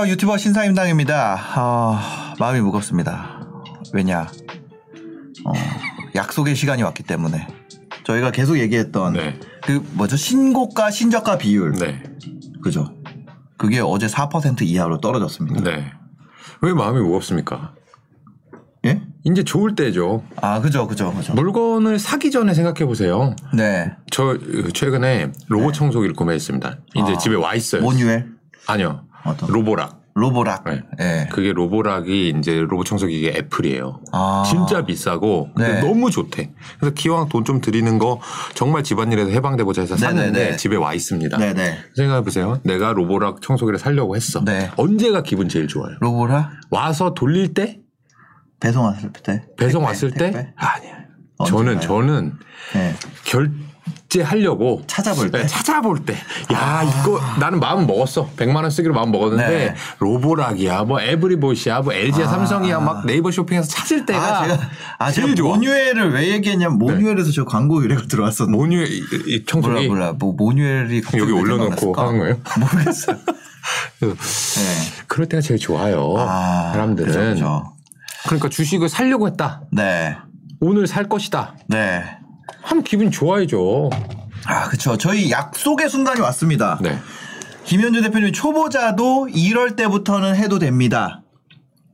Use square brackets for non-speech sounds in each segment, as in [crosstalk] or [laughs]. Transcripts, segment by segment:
안녕하세요. 유튜버 신사임당입니다. 아, 마음이 무겁습니다. 왜냐? 어, 약속의 시간이 왔기 때문에. 저희가 계속 얘기했던 네. 그 뭐죠? 신고가 신저가 비율. 네. 그죠? 그게 어제 4% 이하로 떨어졌습니다. 네. 왜 마음이 무겁습니까? 예? 이제 좋을 때죠. 아, 그죠, 그죠, 그죠. 물건을 사기 전에 생각해 보세요. 네. 저 최근에 로봇 청소기를 구매했습니다. 이제 아, 집에 와 있어요. 모뉴엘? 아니요. 어떤? 로보락. 로보락. 네. 예. 그게 로보락이 이제 로봇 청소기가 애플이에요. 아. 진짜 비싸고 근데 네. 너무 좋대. 그래서 기왕 돈좀 들이는 거 정말 집안일에서 해방되고자 해서 샀는데 네네네. 집에 와 있습니다. 네네. 생각해 보세요. 내가 로보락 청소기를 사려고 했어. 네. 언제가 기분 제일 좋아요? 로보락? 와서 돌릴 때? 배송 왔을 때? 배송 택배, 왔을 때? 택배? 아니야. 언젠가요? 저는 저는 네. 결제 하려고 찾아볼 때? 네, 찾아볼 때. 야, 이거 나는 마음 먹었어. 100만 원 쓰기로 마음 먹었는데 네. 로보락이야, 뭐 에브리봇이야, 뭐 LG야, 아. 삼성이야 막 네이버 쇼핑에서 찾을 때가 아, 제가, 아, 제일 좋아. 모뉴엘을 왜 얘기했냐면, 모뉴엘에서 저 광고 의뢰가 들어왔었는데. 모뉴 이, 이 몰라, 청소기 몰라. 뭐, 모뉴엘이 여기 왜 올려놓고? 하는 거예요? [laughs] 모르겠어요. 네. 그럴 때가 제일 좋아요. 아, 사람들은 그죠, 그죠. 그러니까 주식을 살려고 했다. 네. 오늘 살 것이다. 네. 하면 기분 좋아야죠. 아, 그쵸. 저희 약속의 순간이 왔습니다. 네. 김현주 대표님 초보자도 이럴 때부터는 해도 됩니다.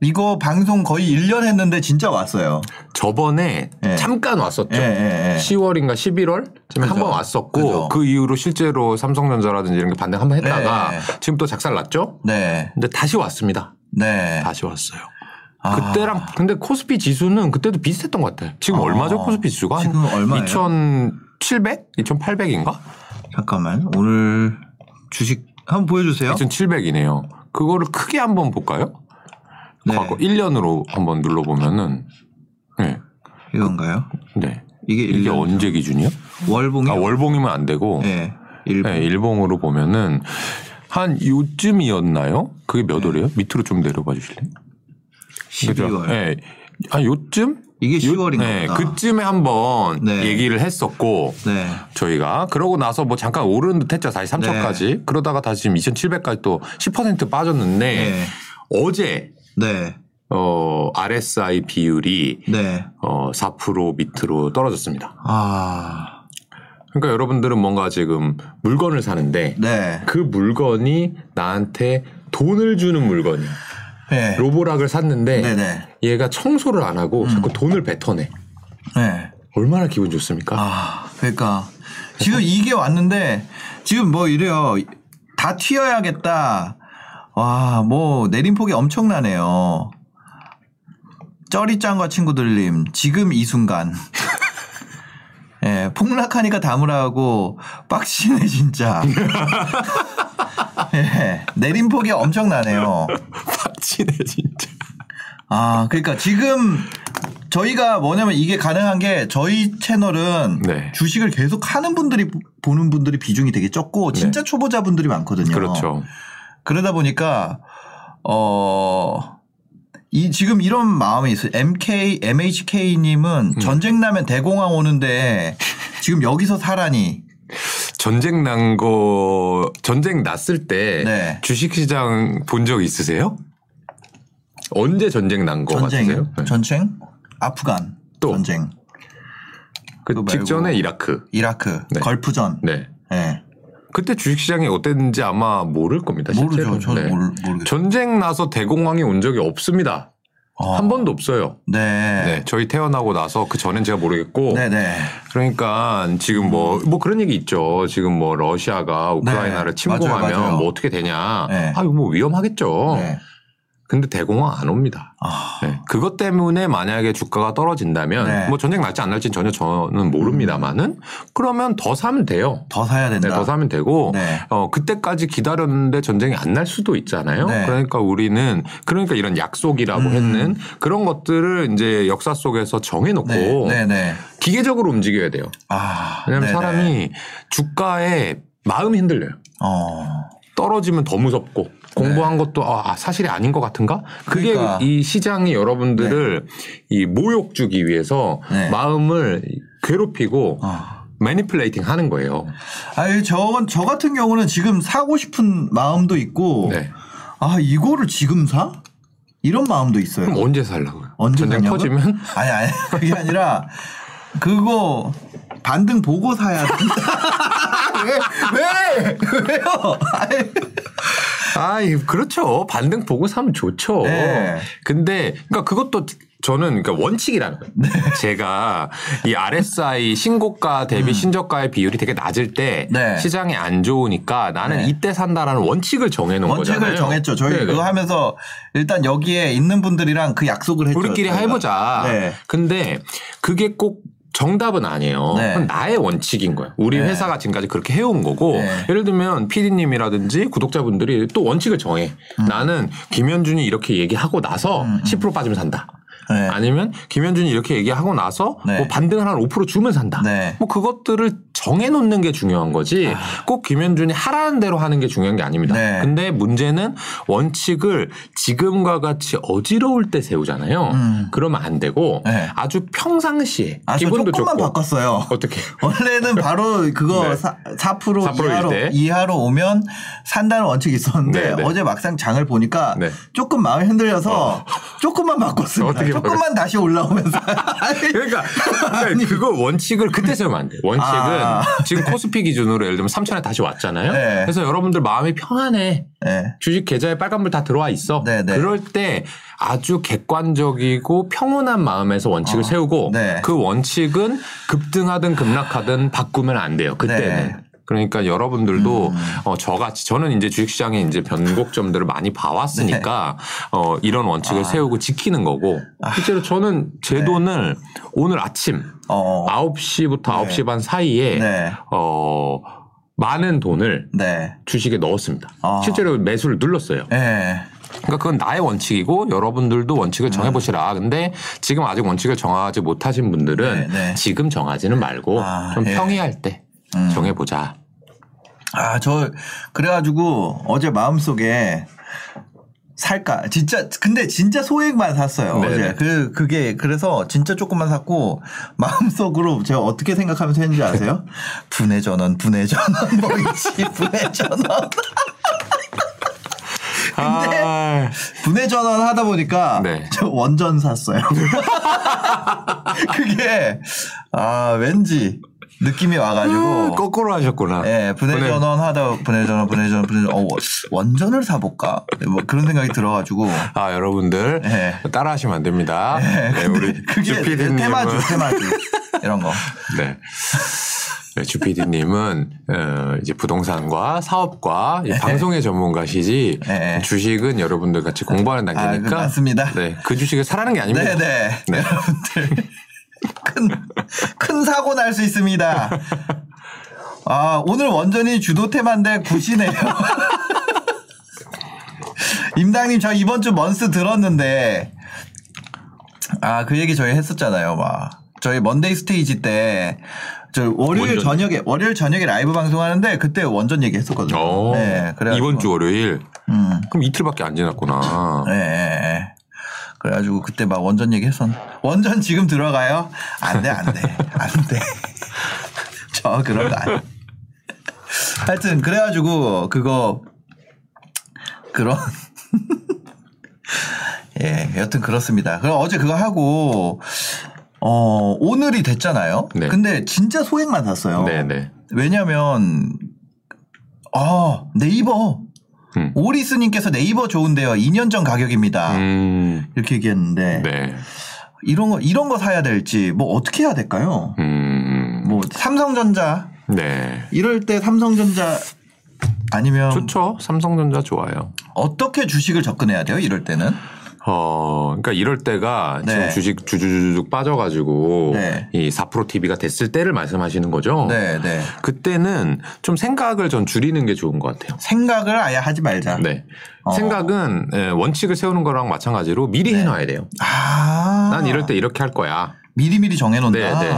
이거 방송 거의 1년 했는데 진짜 왔어요. 저번에 네. 잠깐 왔었죠. 예, 예, 예. 10월인가 11월 쯤에 그죠. 한번 왔었고 그죠. 그 이후로 실제로 삼성전자라든지 이런 게 반등 한 번 했다가 네. 지금 또 작살 났죠. 네. 근데 다시 왔습니다. 네. 다시 왔어요. 아. 그때랑 근데 코스피 지수는 그때도 비슷했던 것 같아요. 지금 아. 얼마죠 코스피 지수가? 지금 얼마예요? 2,700? 2,800인가? 잠깐만. 오늘 주식 한번 보여주세요. 2,700이네요. 그거를 크게 한번 볼까요? 네. 과거 1년으로 한번 눌러보면은 네, 이건가요? 네. 이게 이게 1년 언제 기준이요? 월봉이 아 월봉이면 안 되고 네. 일봉. 네, 일봉으로 보면은 한 요쯤이었나요? 그게 몇 월이에요? 밑으로 좀 내려봐 주실래요? 12월. 네. 한 요쯤? 이게 요- 10월인가 네. 그쯤에 한번 네. 얘기를 했었고 네. 저희가 그러고 나서 뭐 잠깐 오르는 듯 했죠. 다시 3천까지. 그러다가 다시 지금 2,700까지 또 10% 빠졌는데 네. 어제 네. 어 RSI 비율이 네. 어4% 밑으로 떨어졌습니다. 아. 그러니까 여러분들은 뭔가 지금 물건을 사는데 네. 그 물건이 나한테 돈을 주는 물건이야. 네. 로보락을 샀는데 네네. 얘가 청소를 안 하고 자꾸 돈을 뱉어내. 네. 얼마나 기분 좋습니까? 아, 그러니까 지금 이게 왔는데 지금 뭐 이래요. 다 튀어야겠다. 와, 뭐 내림폭이 엄청나네요. 쩌리짱과 친구들님, 지금 이 순간. [laughs] 예, 폭락하니까 담으라고 빡치네 진짜. [laughs] 예, 내림폭이 엄청나네요. [laughs] 빡치네 진짜. 아, 그러니까 지금 저희가 뭐냐면 이게 가능한 게 저희 채널은 네. 주식을 계속 하는 분들이 보는 분들이 비중이 되게 적고 진짜 초보자분들이 많거든요. 네. 그렇죠. 그러다 보니까 어. 이 지금 이런 마음이 있어요. MK MHK 님은 음. 전쟁 나면 대공황 오는데 지금 여기서 사라니. 전쟁 난 거, 전쟁 났을 때 네. 주식시장 본 적 있으세요? 언제 전쟁 난 거 같으세요? 네. 전쟁 아프간 또. 전쟁 그. 직전에 이라크. 이라크 네. 걸프전. 네. 예. 그때 주식시장이 어땠는지 아마 모를 겁니다. 모르죠. 실제로. 저는 네. 모르, 모르겠어요. 전쟁 나서 대공황이 온 적이 없습니다. 어. 한 번도 없어요. 네. 네. 저희 태어나고 나서 그 전엔 제가 모르겠고. 네네. 그러니까 지금 뭐, 뭐 그런 얘기 있죠. 지금 뭐 러시아가 우크라이나를 네. 침공하면 맞아요, 맞아요. 뭐 어떻게 되냐. 네. 아, 이거 뭐 위험하겠죠. 네. 근데 대공황 안 옵니다. 아, 네. 그것 때문에 만약에 주가가 떨어진다면 네. 뭐 전쟁 날지 안 날지는 전혀 저는 모릅니다만은 그러면 더 사면 돼요. 더 사야 된다. 네, 더 사면 되고 네. 어 그때까지 기다렸는데 전쟁이 안 날 수도 있잖아요. 네. 그러니까 우리는 그러니까 이런 약속이라고 음. 했는 그런 것들을 이제 역사 속에서 정해놓고 네. 기계적으로 움직여야 돼요. 아, 왜냐하면. 사람이 주가에 마음이 흔들려요. 어, 떨어지면 더 무섭고 공부한 것도 아 사실이 아닌 것 같은가? 그게 네. 그러니까. 이 시장이 여러분들을 이 모욕 주기 위해서 네. 마음을 괴롭히고 어. 매니플레이팅 하는 거예요. 아니 저, 저 같은 경우는 지금 사고 싶은 마음도 있고, 네. 아 이거를 지금 사? 이런 마음도 있어요. 그럼 언제 살라고요? 언제 전쟁 사냐고요? 터지면 아니 아니 그게 아니라 그거 반등 보고 사야 된다. [laughs] 왜? 왜? 왜요? 아이 그렇죠. 반등 보고 사면 좋죠. 네. 근데 그러니까 그것도 저는 그러니까 원칙이라는 거예요. 네. 제가 이 RSI 신고가 대비 신저가의 비율이 되게 낮을 때 음. 네. 시장이 안 좋으니까 나는 네. 이때 산다라는 원칙을 정해놓은 원칙을 거잖아요. 정했죠. 저희 네네. 그거 하면서 일단 여기에 있는 분들이랑 그 약속을 했죠. 우리끼리 저희가. 해보자. 네. 근데 그게 꼭 정답은 아니에요. 네. 나의 원칙인 거예요. 우리 네. 회사가 지금까지 그렇게 해온 거고 네. 예를 들면 PD님이라든지 구독자분들이 또 원칙을 정해. 음. 나는 김현준이 이렇게 얘기하고 나서 10% 빠지면 산다. 네. 아니면 김현준이 이렇게 얘기하고 나서 네. 뭐 반등을 한 5% 주면 산다. 네. 아. 뭐 그것들을 정해놓는 게 중요한 거지 꼭 김현준이 하라는 대로 하는 게 중요한 게 아닙니다. 네. 근데 문제는 원칙을 지금과 같이 어지러울 때 세우잖아요. 음. 그러면 안 되고 네. 아주 평상시에 아, 저 기분도 조금만 좋고 바꿨어요. 어떻게 [laughs] 원래는 바로 그거 네. 사, 4% 4%일 이하로, 때. 이하로 오면 산다는 원칙이 있었는데 네, 네. 어제 막상 장을 보니까 네. 조금 마음이 흔들려서 조금만 바꿨습니다. 조금만 다시 올라오면서. [laughs] 그러니까, 그러니까 [laughs] 그거 원칙을 그때 세우면 안 돼. 원칙은 아. 지금 코스피 기준으로 예를 들면 3천에 다시 왔잖아요. 네. 그래서 여러분들 마음이 편안해. 네. 주식 계좌에 빨간불 다 들어와 있어. 네, 네. 그럴 때 아주 객관적이고 평온한 마음에서 원칙을 세우고 네. 그 원칙은 급등하든 급락하든 바꾸면 안 돼요. 그때는. 네. 그러니까 여러분들도 어, 저같이 저는 이제 주식시장에 이제 변곡점들을 많이 봐왔으니까 어, 이런 원칙을 세우고 지키는 거고 실제로 저는 제 돈을 오늘 아침 어. 9시부터 9시 반 사이에 네. 어, 많은 돈을 네. 주식에 넣었습니다. 아. 실제로 매수를 눌렀어요. 네. 그러니까 그건 나의 원칙이고 여러분들도 원칙을 정해보시라. 근데 지금 아직 원칙을 정하지 못하신 분들은 네, 네. 지금 정하지는 말고 아, 좀 예. 평이할 때 음. 정해보자. 아, 저, 그래가지고 어제 마음속에 살까. 진짜, 근데 진짜 소액만 샀어요. 네네. 어제. 그, 그게, 그래서 진짜 조금만 샀고, [laughs] 마음속으로 제가 어떻게 생각하면서 했는지 아세요? 분해 전원, 분해 전원, 뭐 있지, 분해 전원. 근데 아, 분해 전원 하다 보니까 네. 저 원전 샀어요. [laughs] 그게, 아, 왠지 느낌이 와가지고. 거꾸로 하셨구나. 예, 분해 분해- 전원 하다 분해 전원 분해 전원 분해 전원 어, 원전을 사볼까? 뭐 그런 생각이 들어가지고 아 여러분들 네. 따라하시면 안 됩니다. 예, 네, 우리 그게 주피디님은 테마주 테마주 [laughs] 이런 거. 네. 네, 주피디님은 어, 이제 부동산과 사업과 이 방송의 전문가시지 네. 주식은 여러분들 같이 공부하는 아, 단계니까 그 맞습니다. 네, 그 주식을 사라는 게 아닙니다. 네네 네. [laughs] 여러분들 큰 큰 사고 날 수 있습니다. 아 오늘 원전이 주도 테마인데 good이네요. [laughs] 임당님 저 이번 주 먼스 들었는데 아 그 얘기 저희 했었잖아요. 막 저희 먼데이 스테이지 때. 저 월요일 원전. 저녁에 월요일 저녁에 라이브 방송하는데 그때 원전 얘기 했었거든요. 어, 네, 그래가지고- 이번 주 월요일. 음. 그럼 이틀밖에 안 지났구나. 예, 예, 예. 그래가지고 그때 막 원전 얘기했었는데 원전 지금 들어가요? 안 돼, 안 돼, 안 돼. [laughs] 저 그런 거 안. 하여튼 그래가지고 그거 그런 [laughs] 예, 여튼 그렇습니다. 그럼 어제 그거 하고 어 오늘이 됐잖아요. 네. 근데 진짜 소액만 샀어요. 네네. 왜냐면 아 네이버 음. 오리스님께서 네이버 좋은데요. 2년 전 가격입니다. 음, 이렇게 얘기했는데 네. 이런 거 이런 거 사야 될지 뭐 어떻게 해야 될까요? 음, 뭐 삼성전자 네. 이럴 때 삼성전자 아니면 좋죠. 삼성전자 좋아요. 어떻게 주식을 접근해야 돼요? 이럴 때는? 어, 그러니까 이럴 때가 네. 지금 주식 주주주죽 빠져가지고 네. 이 4프로 TV가 됐을 때를 말씀하시는 거죠. 네, 네. 그때는 좀 생각을 전 줄이는 게 좋은 것 같아요. 생각을 아예 하지 말자. 네. 어. 생각은 예, 원칙을 세우는 거랑 마찬가지로 미리 해놔야 돼요. 아. 난 이럴 때 이렇게 할 거야. 미리미리 정해놓는다. 네, 네.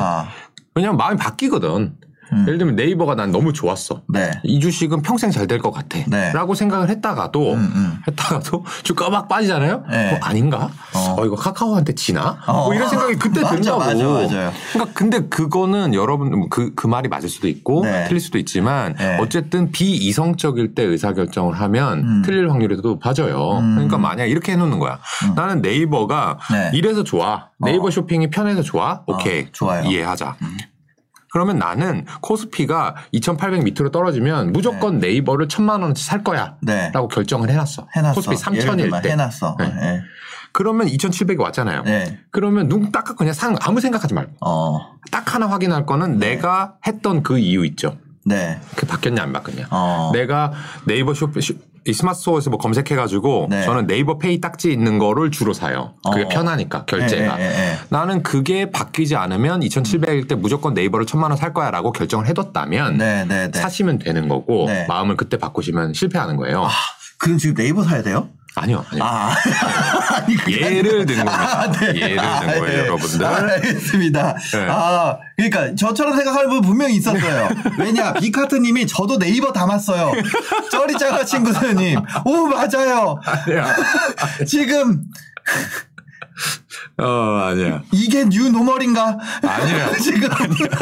왜냐면 마음이 바뀌거든. 음. 예를 들면 네이버가 난 너무 좋았어. 네. 이 주식은 평생 잘 될 것 같아. 네. 라고 생각을 했다가도, 음, 음. 했다가도 [laughs] 주가 막 빠지잖아요? 네. 어, 아닌가? 어. 어. 이거 카카오한테 지나? 어. 뭐 이런 생각이 그때 [laughs] 맞아, 든다고. 맞아, 맞아요. 그러니까 근데 그거는 여러분, 그, 그 말이 맞을 수도 있고, 네. 틀릴 수도 있지만, 네. 어쨌든 비이성적일 때 의사결정을 하면 음. 틀릴 확률이 더 높아져요. 음. 그러니까 만약 이렇게 해놓는 거야. 음. 나는 네이버가 네. 이래서 좋아. 네이버 어. 쇼핑이 편해서 좋아. 오케이. 좋아요. 음. 이해하자. 그러면 나는 코스피가 2,800 밑으로 떨어지면 무조건 네. 이버를 1,000만 원어치 살 거야. 네. 라고 결정을 해놨어. 해놨어. 코스피 예를 3,000일 들면 때. 해놨어. 네. 네. 그러면 2,700이 왔잖아요. 네. 그러면 눈 딱 그냥 상 아무 생각하지 말고 어. 딱 하나 확인할 거는 내가 했던 그 이유 있죠. 네. 그 바뀌었냐 안 바뀌었냐. 어. 내가 네이버 쇼핑 이 스마트 스토어에서 뭐 검색해가지고 네. 저는 네이버 페이 딱지 있는 거를 주로 사요. 그게 어. 편하니까 결제가. 예, 예, 예, 예. 나는 그게 바뀌지 않으면 2,700일 때 무조건 네이버를 1,000만 원 살 거야라고 결정을 해뒀다면 네, 네, 네. 사시면 되는 거고 네. 마음을 그때 바꾸시면 실패하는 거예요. 그럼 지금 네이버 사야 돼요? 아니요, 아니요. 아. [laughs] 아니, 예를 든 겁니다. 아, 네. 예를 든 아, 거예요, 네. 여러분들. 알겠습니다. 네. 아, 그러니까 저처럼 생각하는 분 분명히 있었어요. 왜냐, [laughs] 비카트님이 저도 네이버 담았어요. 쩌리짜가 친구들님. 오, 맞아요. 아니야. [laughs] 지금 어, 아니야. 이게 new normal인가? 아니야. 지금. 네이버.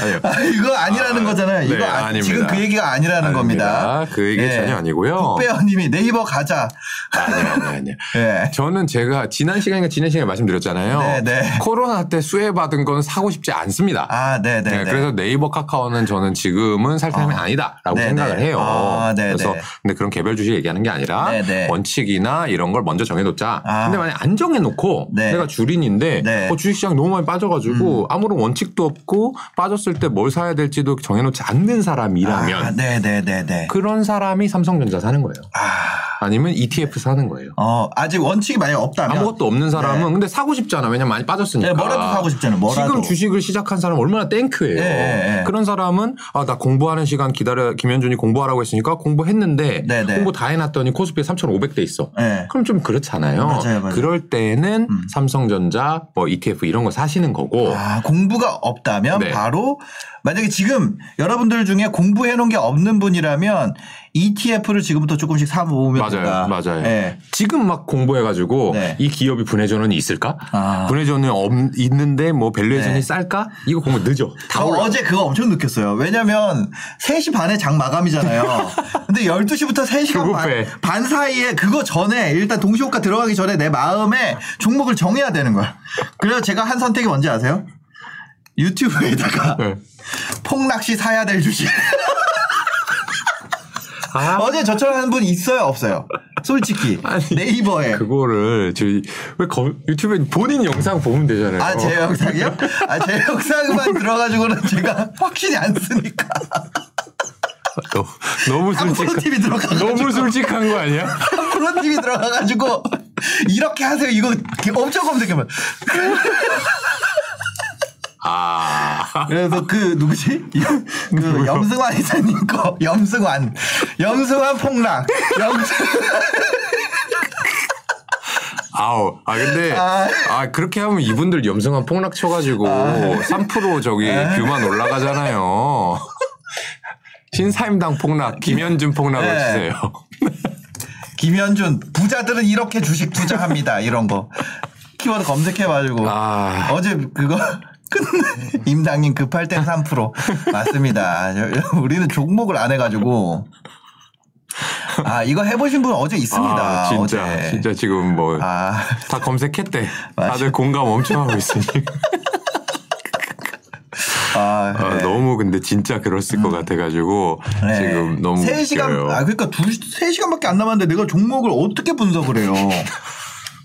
아니요. 아, 이거 아니라는 아, 거잖아요. 이거 네, 아. 지금 그 얘기가 아니라는 겁니다. 아닙니다. 그 얘기 전혀 아니고요. 북배원님이 네이버 가자. 아니야, 아니야, 아니야. 예. 저는 제가 지난 시간에 지난 시간에 말씀드렸잖아요. 네, 네. 코로나 때 수혜받은 건 사고 싶지 않습니다. 아, 네, 네. 네, 네. 그래서 네이버 카카오는 저는 지금은 살 타임이 어. 아니다라고 네, 생각을 네. 해요. 아, 네, 그래서 네. 근데 그런 개별 주식 얘기하는 게 아니라 네, 네. 원칙이나 이런 걸 먼저 정해놓자. 아. 근데 만약 안 정해놓고 네. 내가 주린인데 네. 음. 어, 주식시장 너무 많이 빠져가지고 아무런 원칙도 없고 빠졌을 때 뭘 사야 될지도 정해놓지 않는 사람이라면 아, 네, 네, 네, 네. 그런 사람이 삼성전자 사는 거예요. 아. 아니면 ETF 사는 거예요. 어, 아직 원칙이 만약 없다면 아무것도 없는 사람은 근데 사고 싶잖아. 왜냐면 많이 빠졌으니까. 네, 뭐라도 사고 싶잖아요. 뭐라도. 지금 주식을 시작한 사람 얼마나 땡큐예요. 예, 예, 예. 그런 사람은 아 나 공부하는 시간 기다려 김현준이 공부하라고 했으니까 공부했는데 네, 네. 공부 다 해놨더니 코스피에 3,500대 있어. 네. 그럼 좀 그렇잖아요. 맞아요, 맞아요. 그럴 때는 음. 삼성전자, 뭐 ETF 이런 거 사시는 거고. 아, 공부가 없다면 네. 바로 만약에 지금 여러분들 중에 공부해 놓은 게 없는 분이라면 ETF를 지금부터 조금씩 사 모으면 맞아요, 된다. 맞아요. 네. 지금 막 공부해가지고 네. 이 기업이 브네전원이 있을까? 아. 브네전이 없, 있는데 뭐 valuation이 네. 쌀까? 이거 공부 늦어. 다저 올라. 어제 그거 엄청 느꼈어요. 왜냐면 3시 반에 장 마감이잖아요. [laughs] 근데 12시부터 3시간 반. 반 사이에 그거 전에 일단 동시호가 들어가기 전에 내 마음에 종목을 정해야 되는 거야. 그래서 제가 한 선택이 뭔지 아세요? 유튜브에다가 [laughs] 네. 폭락시 사야 될 주식. 아, 어제 저처럼 하는 분 있어요, 없어요? 솔직히 [laughs] 아니, 네이버에. 그거를 저희 왜 검- 유튜브에 본인 영상 보면 되잖아요. 아, 제 영상이요? 아, 제 영상만 들어가지고는 제가 확실히 안 쓰니까. 너, 너무 솔직한 TV 들어가가지고. 너무 솔직한 거 아니야? 프로 TV 들어가가지고 이렇게 하세요. 이거 엄청 검색해봐. 아, 그래서 그 누구지? 그 염승환 이사님 거 염승환 염승환 폭락 염승 [laughs] 아우, 아 근데 아. 아 그렇게 하면 이분들 염승한 폭락 쳐가지고 3% 저기 뷰만 올라가잖아요. 신사임당 폭락, 김현준 폭락을 네. 주세요. [laughs] 김현준 부자들은 이렇게 주식 투자합니다. 이런 거 키워드 검색해가지고 아, 어제 그거 [laughs] 임당님 급할 땐 3% 맞습니다. 저- [laughs] 우리는 종목을 안 해가지고 아 이거 해보신 분 어제 있습니다. 아, 진짜 어제. 진짜 지금 뭐다 아 검색했대. [laughs] 맞아. 다들 공감 엄청 하고 있으니. 아, 아, 네. 너무 근데 진짜 그랬을 것 같아가지고 네. 지금 너무 3시간, 웃겨요. 아, 그러니까 2, 3시간밖에 안 남았는데 내가 종목을 어떻게 분석을 해요?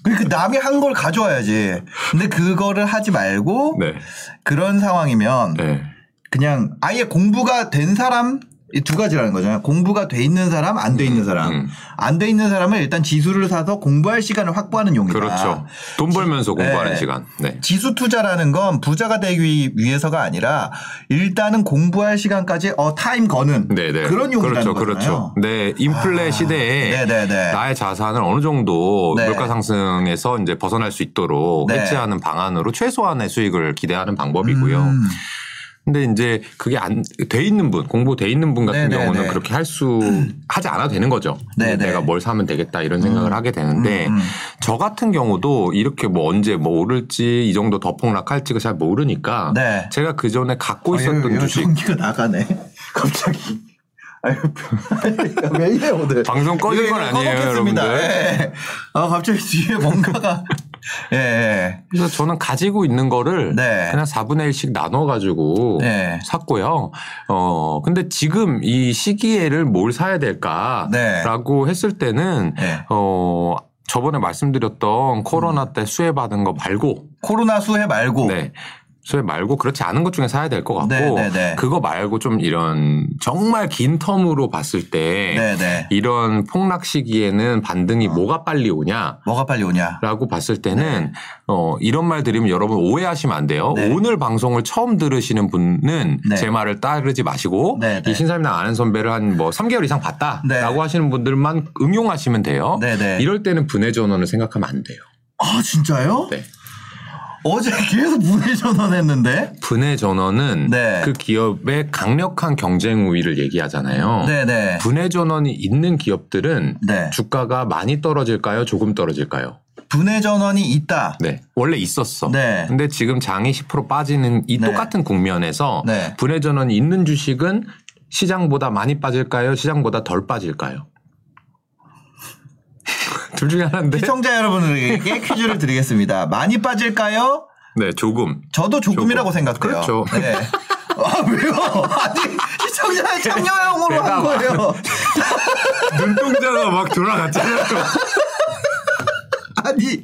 그러니까 남이 한 걸 가져와야지. 근데 그거를 하지 말고 네, 그런 상황이면 네. 그냥 아예 공부가 된 사람 이 두 가지라는 거잖아요. 공부가 돼 있는 사람, 안 돼 있는 사람. 음. 안돼 있는 사람은 일단 지수를 사서 공부할 시간을 확보하는 용이다. 그렇죠. 돈 벌면서 공부하는 네. 시간. 네. 지수 투자라는 건 부자가 되기 위해서가 아니라 일단은 공부할 시간까지 어 타임 거는 네네. 그런 용이라는 그렇죠, 거잖아요. 그렇죠. 네, 인플레 아, 시대에 네네네. 나의 자산을 어느 정도 네. 물가 상승에서 이제 벗어날 수 있도록 네. 해지하는 방안으로 최소한의 수익을 기대하는 방법이고요. 음. 근데 이제 그게 안 돼 있는 분, 공부돼 있는 분 같은 네네네. 경우는 그렇게 할 수 하지 않아도 되는 거죠. 네네. 내가 뭘 사면 되겠다 이런 생각을 하게 되는데 음, 음. 저 같은 경우도 이렇게 뭐 언제 뭐 오를지 이 정도 더 폭락할지가 잘 모르니까 네. 제가 그 전에 갖고 있었던 아유, 이거 주식 전기가 나가네. [laughs] 갑자기. 아유, [laughs] 왜 이래 오늘? 방송 꺼진 건 아니에요. 여러분들. 예. 아 갑자기 뒤에 뭔가가. 예, 예. 그래서 저는 가지고 있는 거를 네. 그냥 4분의 1씩 나눠 가지고 네. 샀고요. 어, 근데 지금 이 시기에를 뭘 사야 네. 될까라고 했을 때는 네. 어, 저번에 말씀드렸던 코로나 때 수혜 받은 거 말고 코로나 수혜 말고. 네. 수혜 말고 그렇지 않은 것 중에 사야 될 것 같고 네, 네, 네. 그거 말고 좀 이런 정말 긴 텀으로 봤을 때 네, 네. 이런 폭락 시기에는 반등이 뭐가 빨리 오냐 뭐가 빨리 오냐? 라고 봤을 때는 어 이런 말 드리면 여러분 오해하시면 안 돼요. 네. 오늘 방송을 처음 들으시는 분은 네. 제 말을 따르지 마시고 네, 네. 이 신사임당 아는 선배를 한 뭐 3개월 이상 봤다라고 네. 하시는 분들만 응용하시면 돼요. 네, 네. 이럴 때는 분해 전원을 생각하면 안 돼요. 아 진짜요? 네. 어제 계속 문의 전환했는데. 분해 전원은 네. 그 기업의 강력한 경쟁 우위를 얘기하잖아요. 네네. 분해 전원이 있는 기업들은 네. 주가가 많이 떨어질까요? 조금 떨어질까요? 분해 전환이 있다. 네. 원래 있었어. 네. 근데 지금 장이 10% 빠지는 이 네. 똑같은 국면에서 네. 분해 전원이 있는 주식은 시장보다 많이 빠질까요? 시장보다 덜 빠질까요? 둘 중에 하나인데. 시청자 여러분들에게 퀴즈를 드리겠습니다. 많이 빠질까요? 네, 조금. 저도 조금이라고 조금. 생각해요. 그렇죠. 네. 아 왜요? 아니 시청자 참여형으로 한 제가 거예요. 눈동자가 막 돌아갔잖아요. 아니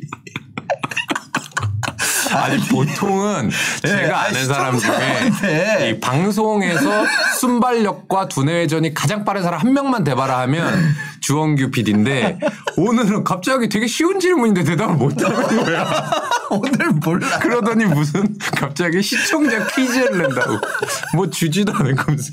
아니 보통은 [laughs] 네, 제가 아니, 아는 사람 중에. 이 방송에서 순발력과 두뇌 회전이 가장 빠른 사람 한 명만 대봐라 하면 주원규 PD인데 오늘은 갑자기 되게 쉬운 질문인데 대답을 못하는 거야. [laughs] 오늘 몰라. 그러더니 무슨 갑자기 시청자 퀴즈를 낸다고 뭐 주지도 않을거면서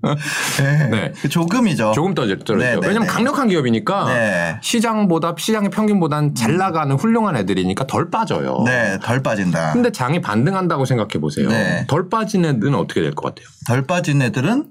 네. 네. 조금이죠. 조금 더 떨어져. 네, 네, 왜냐면 네. 강력한 기업이니까 네. 시장보다 시장의 평균보다는 잘 나가는 훌륭한 애들이니까 덜 빠져요. 네, 덜 빠진다. 근데 장이 반등한다고 생각해 보세요. 네. 덜 빠진 애들은 어떻게 될 것 같아요? 덜 빠진 애들은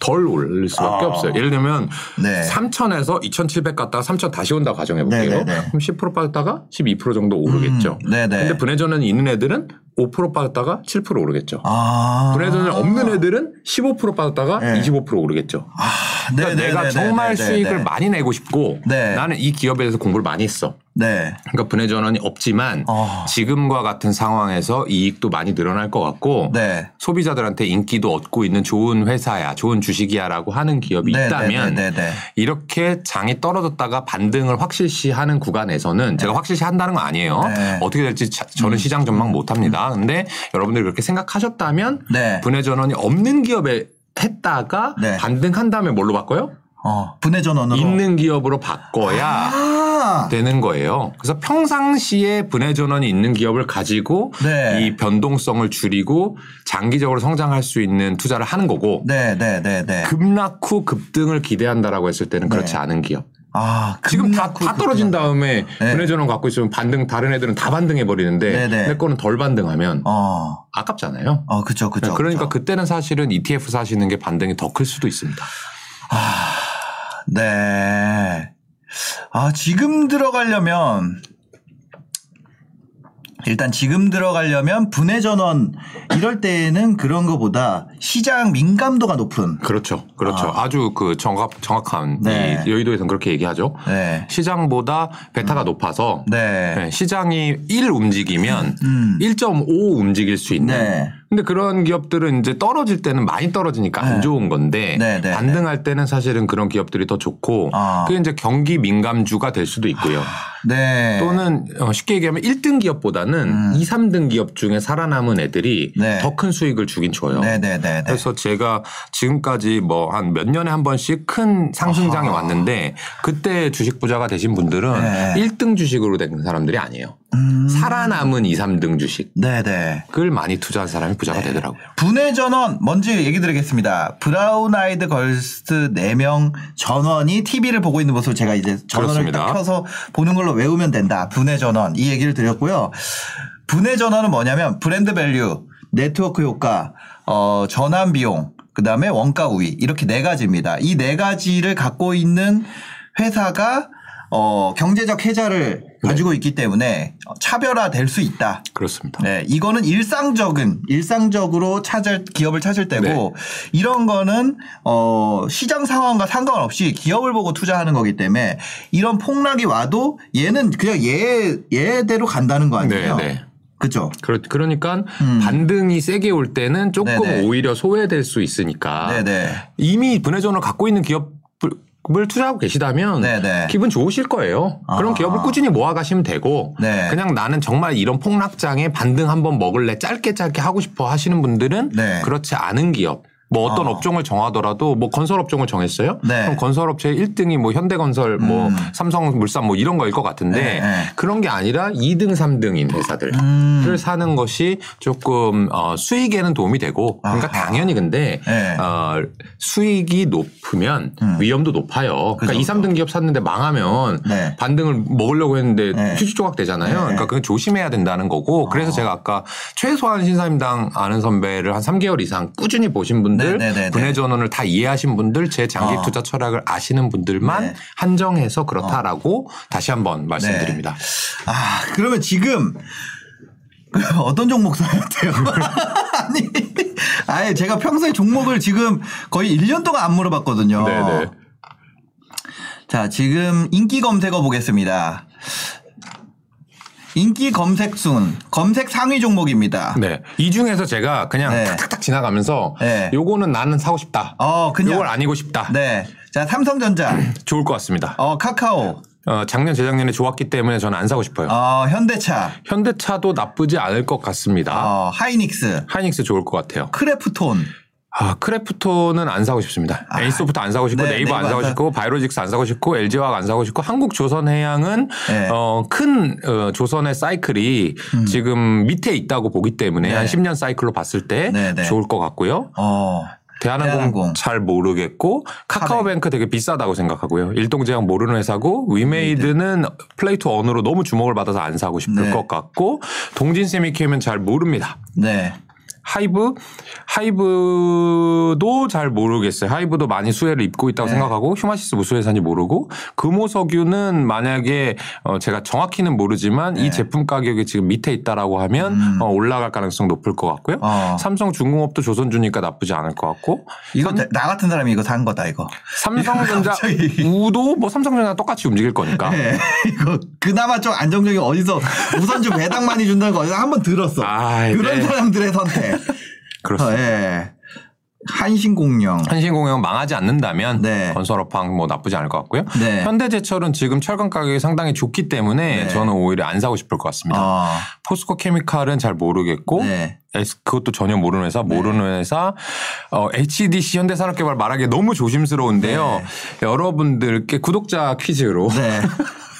덜 오를 수밖에 아. 없어요. 예를 들면 네. 3천에서 2,700 갔다가 3천 다시 온다고 가정해 볼게요. 네, 네, 네. 그럼 10% 빠졌다가 12% 정도 오르겠죠. 음, 네, 네. 근데 분해전환이 있는 애들은 5% 빠졌다가 7% 오르겠죠. 아. 분해전환이 없는 애들은 15% 빠졌다가 네. 25% 오르겠죠. 아, 그러니까 네, 내가 네, 네, 정말 네, 네, 수익을 네. 많이 내고 싶고 네. 나는 이 기업에 대해서 공부를 많이 했어. 네. 그러니까 분해 전환이 없지만 어. 지금과 같은 상황에서 이익도 많이 늘어날 것 같고 네. 소비자들한테 인기도 얻고 있는 좋은 회사야, 좋은 주식이야라고 하는 기업이 네, 있다면 네, 네, 네, 네. 이렇게 장이 떨어졌다가 반등을 확실시 하는 구간에서는 제가 확실시 한다는 건 아니에요. 네. 어떻게 될지 자- 저는 시장 전망 못 합니다. 근데 여러분들이 그렇게 생각하셨다면 네. 분해 전환이 없는 기업에 했다가 네. 반등한 다음에 뭘로 바꿔요? 어, 분해 전원으로. 있는 기업으로 바꿔야 아. 되는 거예요. 그래서 평상시에 분해 전원이 있는 기업을 가지고 네. 이 변동성을 줄이고 장기적으로 성장할 수 있는 투자를 하는 거고 네, 네, 네, 네. 급락 후 급등을 기대한다라고 했을 때는 그렇지 네. 않은 기업. 아, 지금 다, 다 떨어진. 다음에 네. 분해 전원 갖고 있으면 반등 다른 애들은 다 반등해 버리는데 네, 네. 내 거는 덜 반등하면 어. 아깝잖아요. 어, 그죠, 그죠. 그러니까 그죠. 그때는 사실은 ETF 사시는 게 반등이 더 클 수도 있습니다. 네. 아, 지금 들어가려면 일단 지금 들어가려면 분해 전원 이럴 때는 그런 거보다 시장 민감도가 높은 그렇죠. 그렇죠. 아. 주그 정확, 정확한 네. 이 여의도에서는 그렇게 얘기하죠. 네. 시장보다 베타가 높아서 네. 네, 시장이 1 움직이면 음. 1.5 움직일 수 있는. 네. 근데 그런 기업들은 이제 떨어질 때는 많이 떨어지니까 안 네. 좋은 건데 네, 네, 반등할 때는 사실은 그런 기업들이 더 좋고 아. 그게 이제 경기 민감주가 될 수도 있고요. 네. 또는 어, 쉽게 얘기하면 1등 기업보다는 음. 2, 3등 기업 중에 살아남은 애들이 네. 더큰 수익을 주긴 줘요. 네, 네, 네, 네. 그래서 제가 지금까지 뭐 한 몇 년에 한 번씩 큰 상승장에 아하. 왔는데 그때 주식 부자가 되신 분들은 네. 1등 주식으로 된 사람들이 아니에요. 음. 살아남은 2, 3등 주식을 네, 네. 많이 투자한 사람이 부자가 되더라고요. 분해 전원 먼저 얘기 드리겠습니다. 브라운 아이드 걸스 4명 전원이 TV를 보고 있는 모습을 제가 이제 전원을 켜서 보는 걸로 외우면 된다. 브네전원 이 얘기를 드렸고요. 브네전원은 뭐냐면 브랜드 value, 네트워크 효과, 어, 전환 비용, 그 다음에 원가 우위 이렇게 네 가지입니다. 이 네 가지를 갖고 있는 회사가 어, 경제적 해자를 가지고 있기 때문에 차별화될 수 있다. 그렇습니다. 네, 이거는 일상적인 일상적으로 찾을 기업을 찾을 때고 네. 이런 거는 어 시장 상황과 상관없이 기업을 보고 투자하는 거기 때문에 이런 폭락이 와도 얘는 그냥 얘 얘대로 간다는 거 아니에요? 네, 네. 그죠? 그러, 그러니까 음. 반등이 세게 올 때는 조금 네네. 오히려 소외될 수 있으니까 네네. 이미 분해전을 갖고 있는 기업 을 투자하고 계시다면 네네. 기분 좋으실 거예요. 그런 아. 기업을 꾸준히 모아가시면 되고 네. 그냥 나는 정말 이런 폭락장에 반등 한번 먹을래 짧게 짧게 하고 싶어 하시는 분들은 네. 그렇지 않은 기업 뭐 어떤 아. 업종을 정하더라도 뭐 건설 업종을 정했어요. 네. 그럼 건설업체 1등이 뭐 현대건설 뭐 음. 삼성물산 뭐 이런 거일 것 같은데 네, 네. 그런 게 아니라 2등 3등인 회사들 음. 를 사는 것이 조금 어, 수익에는 도움이 되고 그러니까 아하. 당연히 근데 네. 어, 수익이 높으면 위험도 높아요. 그러니까 음. 그죠, 2, 3등 기업 샀는데 망하면 네. 반등을 먹으려고 했는데 네. 휴지 조각 되잖아요. 네. 그러니까 그건 조심해야 된다는 거고 그래서 제가 아까 최소한 신사임당 아는 선배를 한 3개월 이상 꾸준히 보신 분들 네, 네, 네, 네. 분해 전원을 다 이해하신 분들 제 장기 어. 투자 철학을 아시는 분들만 네. 한정해서 그렇다라고 다시 한번 말씀드립니다. 아 그러면 지금 [laughs] 어떤 종목 사야 돼요? [laughs] 아니, 아예 제가 평소에 종목을 지금 거의 1년 동안 안 물어봤거든요. 네네. 자, 지금 인기 검색어 보겠습니다. 인기 검색 순, 검색 상위 종목입니다. 네. 이 중에서 제가 그냥 네. 탁탁탁 지나가면서 네. 요거는 나는 사고 싶다. 어, 그냥. 요걸 아니고 싶다. 네. 자, 삼성전자, [clears throat] 좋을 것 같습니다. 어, 카카오, 어, 작년 재작년에 좋았기 때문에 저는 안 사고 싶어요. 어, 현대차, 현대차도 나쁘지 않을 것 같습니다. 어, 하이닉스, 하이닉스 좋을 것 같아요. 크래프톤, 아, 크래프톤은 안 사고 싶습니다. 아, 엔씨소프트 안 사고 싶고 네, 네이버 안 네이버 사고 싶고 바이오로직스 안 사고 싶고 LG화학 안 사고 싶고 한국 조선해양은 네. 어, 큰 어, 조선의 사이클이 지금 밑에 있다고 보기 때문에 음. 네. 한 10년 사이클로 봤을 때 네, 네. 좋을 것 같고요. 어, 대한항공, 대한항공. 잘 모르겠고 카카오뱅크 되게 비싸다고 생각하고요. 일동제약 모르는 회사고 위메이드는 play to earn으로 너무 주목을 받아서 안 사고 싶을 네. 것 같고 동진 세미케이면 잘 모릅니다. 네. 하이브 하이브도 잘 모르겠어요. 하이브도 많이 수혜를 입고 있다고 네. 생각하고 휴마시스 무슨 회사인지 모르고 금호석유는 만약에 어 제가 정확히는 모르지만 네. 이 제품 가격이 지금 밑에 있다라고 하면 음. 어 올라갈 가능성 높을 것 같고요. 어. 삼성 중공업도 조선주니까 나쁘지 않을 것 같고 이거 나 같은 사람이 이거 산 거다, 이거. 삼성전자. [laughs] 우도 뭐 삼성전자 똑같이 움직일 거니까. 네. [laughs] 이거 그나마 좀 안정적인 어디서 우선주 배당 많이 준다는 거 어디서 한번 들었어. 아, 그런 네. 사람들의 선택. [laughs] 그렇습니다. 어, 예. 한신공영. 한신공영 망하지 않는다면 네. 건설업황 뭐 나쁘지 않을 것 같고요. 네. 현대제철은 지금 철강 가격이 상당히 좋기 때문에 네. 저는 오히려 안 사고 싶을 것 같습니다. 어, 포스코 케미칼은 잘 모르겠고 네. 그것도 전혀 모르는 회사, 모르는 회사. 어, HDC 현대산업개발 말하기 너무 조심스러운데요. 여러분들께 구독자 퀴즈로. 네.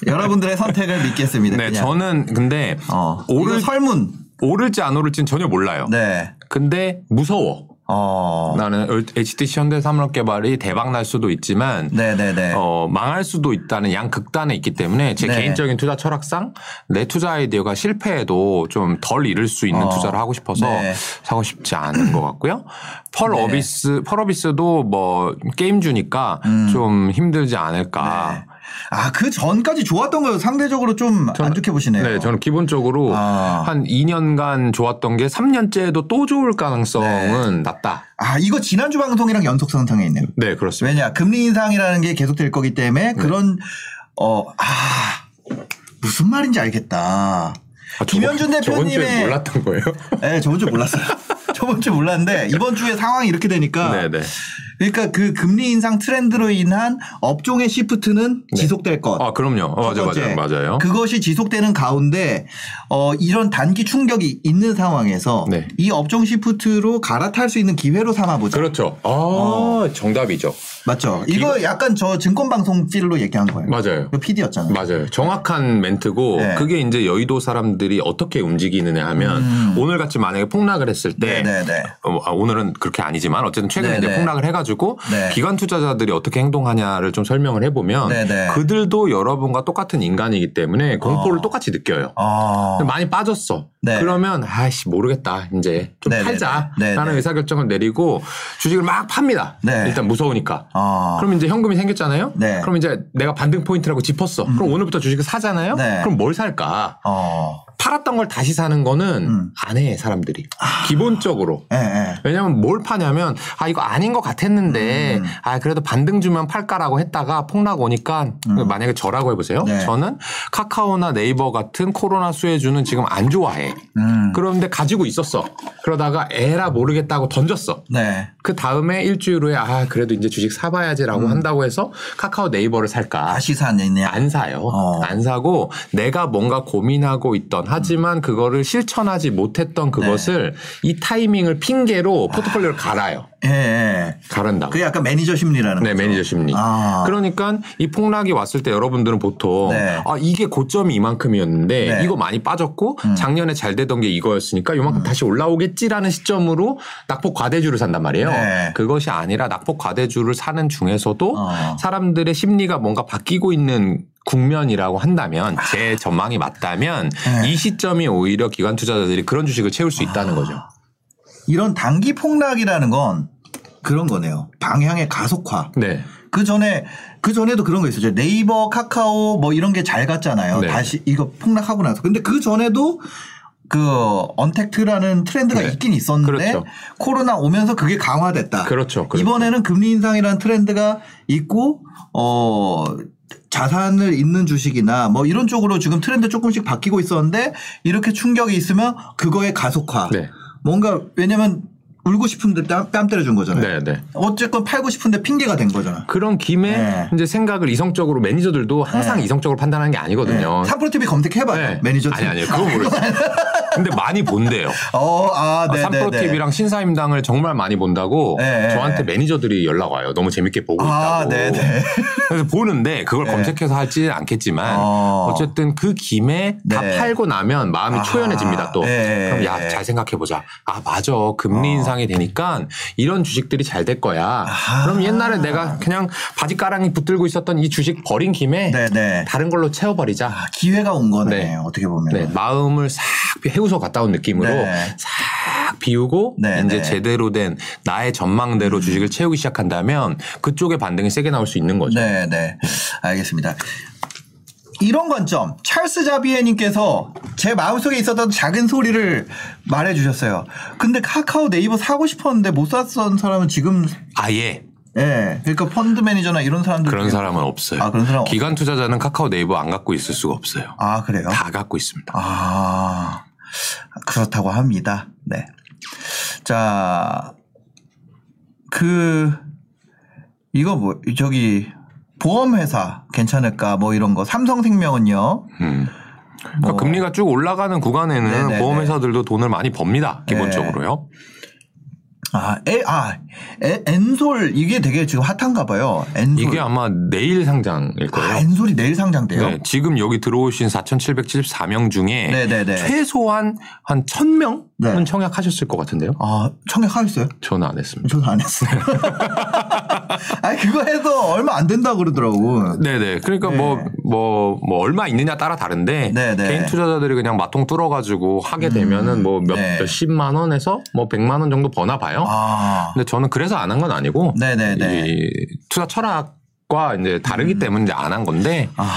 여러분들의 선택을 [laughs] 믿겠습니다. 네, 그냥. 저는 근데 어, 오를 설문. 오를지 안 오를지는 전혀 몰라요. 네. 근데 무서워. 어. 나는 HDC 현대 산업 개발이 대박 날 수도 있지만 네네네. 어, 망할 수도 있다는 양 극단에 있기 때문에 제 네. 개인적인 투자 철학상 내 투자 아이디어가 실패해도 좀 덜 잃을 수 있는 어. 투자를 하고 싶어서 네. 사고 싶지 않은 것 같고요. 펄 네. 어비스, 펄 어비스도 뭐 게임 주니까 좀 힘들지 않을까. 음. 네. 아, 그 전까지 좋았던 거예요. 상대적으로 좀 안 좋게 보시네요. 네, 저는 기본적으로 아. 한 2년간 좋았던 게 3년째도 또 좋을 가능성은 낮다. 아, 이거 지난주 방송이랑 연속 선상에 있네요. 네, 그렇습니다. 왜냐, 금리 인상이라는 게 계속 될 거기 때문에 그런, 어, 아, 무슨 말인지 알겠다. 아, 김현준 저번- 저번 주에 대표님의- 몰랐던 거예요? 네, 저번 주 몰랐어요. [laughs] 저번 주 몰랐는데 이번 주에 상황이 이렇게 되니까 네, 네. 그러니까 그 금리 인상 트렌드로 인한 업종의 시프트는 네. 지속될 것. 아 그럼요. 어, 번째. 맞아요, 맞아요. 그것이 지속되는 가운데 어 이런 단기 충격이 있는 상황에서 네. 이 업종 시프트로 갈아탈 수 있는 기회로 삼아보자. 그렇죠. 아 어. 정답이죠. 맞죠? 이거 약간 저 증권 방송 필로 얘기한 거예요. 맞아요. 그 PD였잖아요. 맞아요. 정확한 멘트고 네. 그게 이제 여의도 사람들이 어떻게 움직이느냐 하면 음. 오늘 같이 만약에 폭락을 했을 때 네네네. 어, 아, 오늘은 그렇게 아니지만 어쨌든 최근에 이제 네네. 폭락을 해가지고 네. 기관 투자자들이 어떻게 행동하냐를 좀 설명을 해보면 네네. 그들도 여러분과 똑같은 인간이기 때문에 공포를 어. 똑같이 느껴요. 어. 근데 많이 빠졌어. 네. 그러면 아씨 모르겠다 이제 좀 네네네. 팔자라는 네네. 의사결정을 내리고 주식을 막 팝니다. 네. 일단 무서우니까. 어. 그럼 이제 현금이 생겼잖아요. 네. 그럼 이제 내가 반등 포인트라고 짚었어. 그럼 오늘부터 주식을 사잖아요. 네. 그럼 뭘 살까? 어. 팔았던 걸 다시 사는 거는 음. 안해 사람들이 기본적으로. 예, 예. 왜냐면 뭘 파냐면 아 이거 아닌 것 같았는데 음. 아 그래도 반등 주면 팔까라고 했다가 폭락 오니까 만약에 저라고 해보세요. 음. 네. 저는 카카오나 네이버 같은 코로나 수혜주는 지금 안 좋아해. 음. 그런데 가지고 있었어. 그러다가 에라 모르겠다고 던졌어. 네. 그 다음에 일주일 후에 아 그래도 이제 주식 사봐야지라고 음. 한다고 해서 카카오 네이버를 살까? 다시 사느냐. 안 사요. 어. 안 사고 내가 뭔가 고민하고 있던 하지만 그거를 실천하지 못했던 그것을 이 타이밍을 핑계로 포트폴리오를 갈아요. 예, 예. 가른다고. 그게 약간 매니저 심리라는 네, 거죠. 매니저 심리. 아. 그러니까 이 폭락이 왔을 때 여러분들은 보통 네. 아 이게 고점이 이만큼이었는데 네. 이거 많이 빠졌고 음. 작년에 잘 되던 게 이거였으니까 요만큼 다시 올라오겠지라는 시점으로 낙폭 과대주를 산단 말이에요. 네. 그것이 아니라 낙폭 과대주를 사는 중에서도 어. 사람들의 심리가 뭔가 바뀌고 있는 국면이라고 한다면 제 전망이 맞다면 네. 이 시점이 오히려 기관 투자자들이 그런 주식을 채울 수 있다는 거죠. 이런 단기 폭락이라는 건 그런 거네요. 방향의 가속화. 네. 그 전에 그 전에도 그런 거 있었죠. 네이버, 카카오 뭐 이런 게 잘 갔잖아요. 네. 다시 이거 폭락하고 나서. 근데 그 전에도 그 언택트라는 트렌드가 네. 있긴 있었는데 그렇죠. 코로나 오면서 그게 강화됐다. 그렇죠. 그렇죠. 이번에는 금리 인상이라는 트렌드가 있고 어 자산을 잇는 주식이나 뭐 이런 쪽으로 지금 트렌드 조금씩 바뀌고 있었는데 이렇게 충격이 있으면 그거의 가속화. 네. 뭔가 왜냐면 울고 싶은데 뺨, 뺨 때려준 거잖아요. 네, 네. 어쨌건 팔고 싶은데 핑계가 된 거잖아. 그런 김에 네. 이제 생각을 이성적으로 매니저들도 항상 네. 이성적으로 판단하는 게 아니거든요. 삼프로 TV 검색해봐요. 네. 매니저 아니 아니요 그거 모르겠어요. 근데 많이 본대요. [laughs] 어, 아, 네, 삼프로 네, 네. TV랑 신사임당을 정말 많이 본다고 네, 저한테 네. 매니저들이 연락 와요. 너무 재밌게 보고 아, 있다고. 네, 네. [laughs] 그래서 보는데 그걸 네. 검색해서 하지는 않겠지만 어. 어. 쨌든 그 김에 다 네. 팔고 나면 마음이 아하. 초연해집니다 또. 네. 그럼 야 잘 생각해 보자. 아 맞아 금리 어. 인상 이 되니까 이런 주식들이 잘 될 거야. 아하. 그럼 옛날에 내가 그냥 바지가랑이 붙들고 있었던 이 주식 버린 김에 네, 네. 다른 걸로 채워버리자. 아, 기회가 온 거네. 네. 어떻게 보면. 네, 마음을 싹 해우소 갔다 온 느낌으로 네. 싹 비우고 네, 이제 네. 제대로 된 나의 전망대로 주식을 채우기 시작한다면 그쪽에 반등이 세게 나올 수 있는 거죠. 네, 네. 알겠습니다. 이런 관점 찰스 자비에님께서 제 마음속에 있었던 작은 소리를 말해 주셨어요. 근데 카카오 네이버 사고 싶었는데 못 샀던 사람은 지금 아예 예. 그러니까 펀드 매니저나 이런 사람들 그런 사람은 없어요. 아, 그런 사람 없- 기관 투자자는 카카오 네이버 안 갖고 있을 수가 없어요. 아 그래요? 다 갖고 있습니다. 아 그렇다고 합니다. 네. 자, 그 이거 뭐 저기 보험회사 괜찮을까 뭐 이런 거 삼성생명은요. 음. 그러니까 뭐. 금리가 쭉 올라가는 구간에는 네네네. 보험회사들도 돈을 많이 법니다. 네. 기본적으로요. 아, 에, 아, 에, 엔솔 이게 되게 지금 핫한가 봐요. 엔솔. 이게 아마 내일 상장일 거예요. 아, 엔솔이 내일 상장돼요. 네, 지금 여기 들어오신 4,774명 중에 네네네. 최소한 한 1,000명은 네. 청약하셨을 것 같은데요. 아, 청약하셨어요? 저는 안 했습니다. 저는 안 했어요. [laughs] 아니 그거 해도 얼마 안 된다 고 그러더라고. 네네. 그러니까 네. 뭐, 뭐, 뭐, 얼마 있느냐 따라 다른데, 네네. 개인 투자자들이 그냥 마통 뚫어가지고 하게 되면은 뭐 몇, 네. 몇십만 원에서 뭐 백만 원 정도 버나 봐요. 아, 근데 저는 그래서 안 한 건 아니고, 네네네. 이 투자 철학과 이제 다르기 때문에 이제 안한 건데, 아.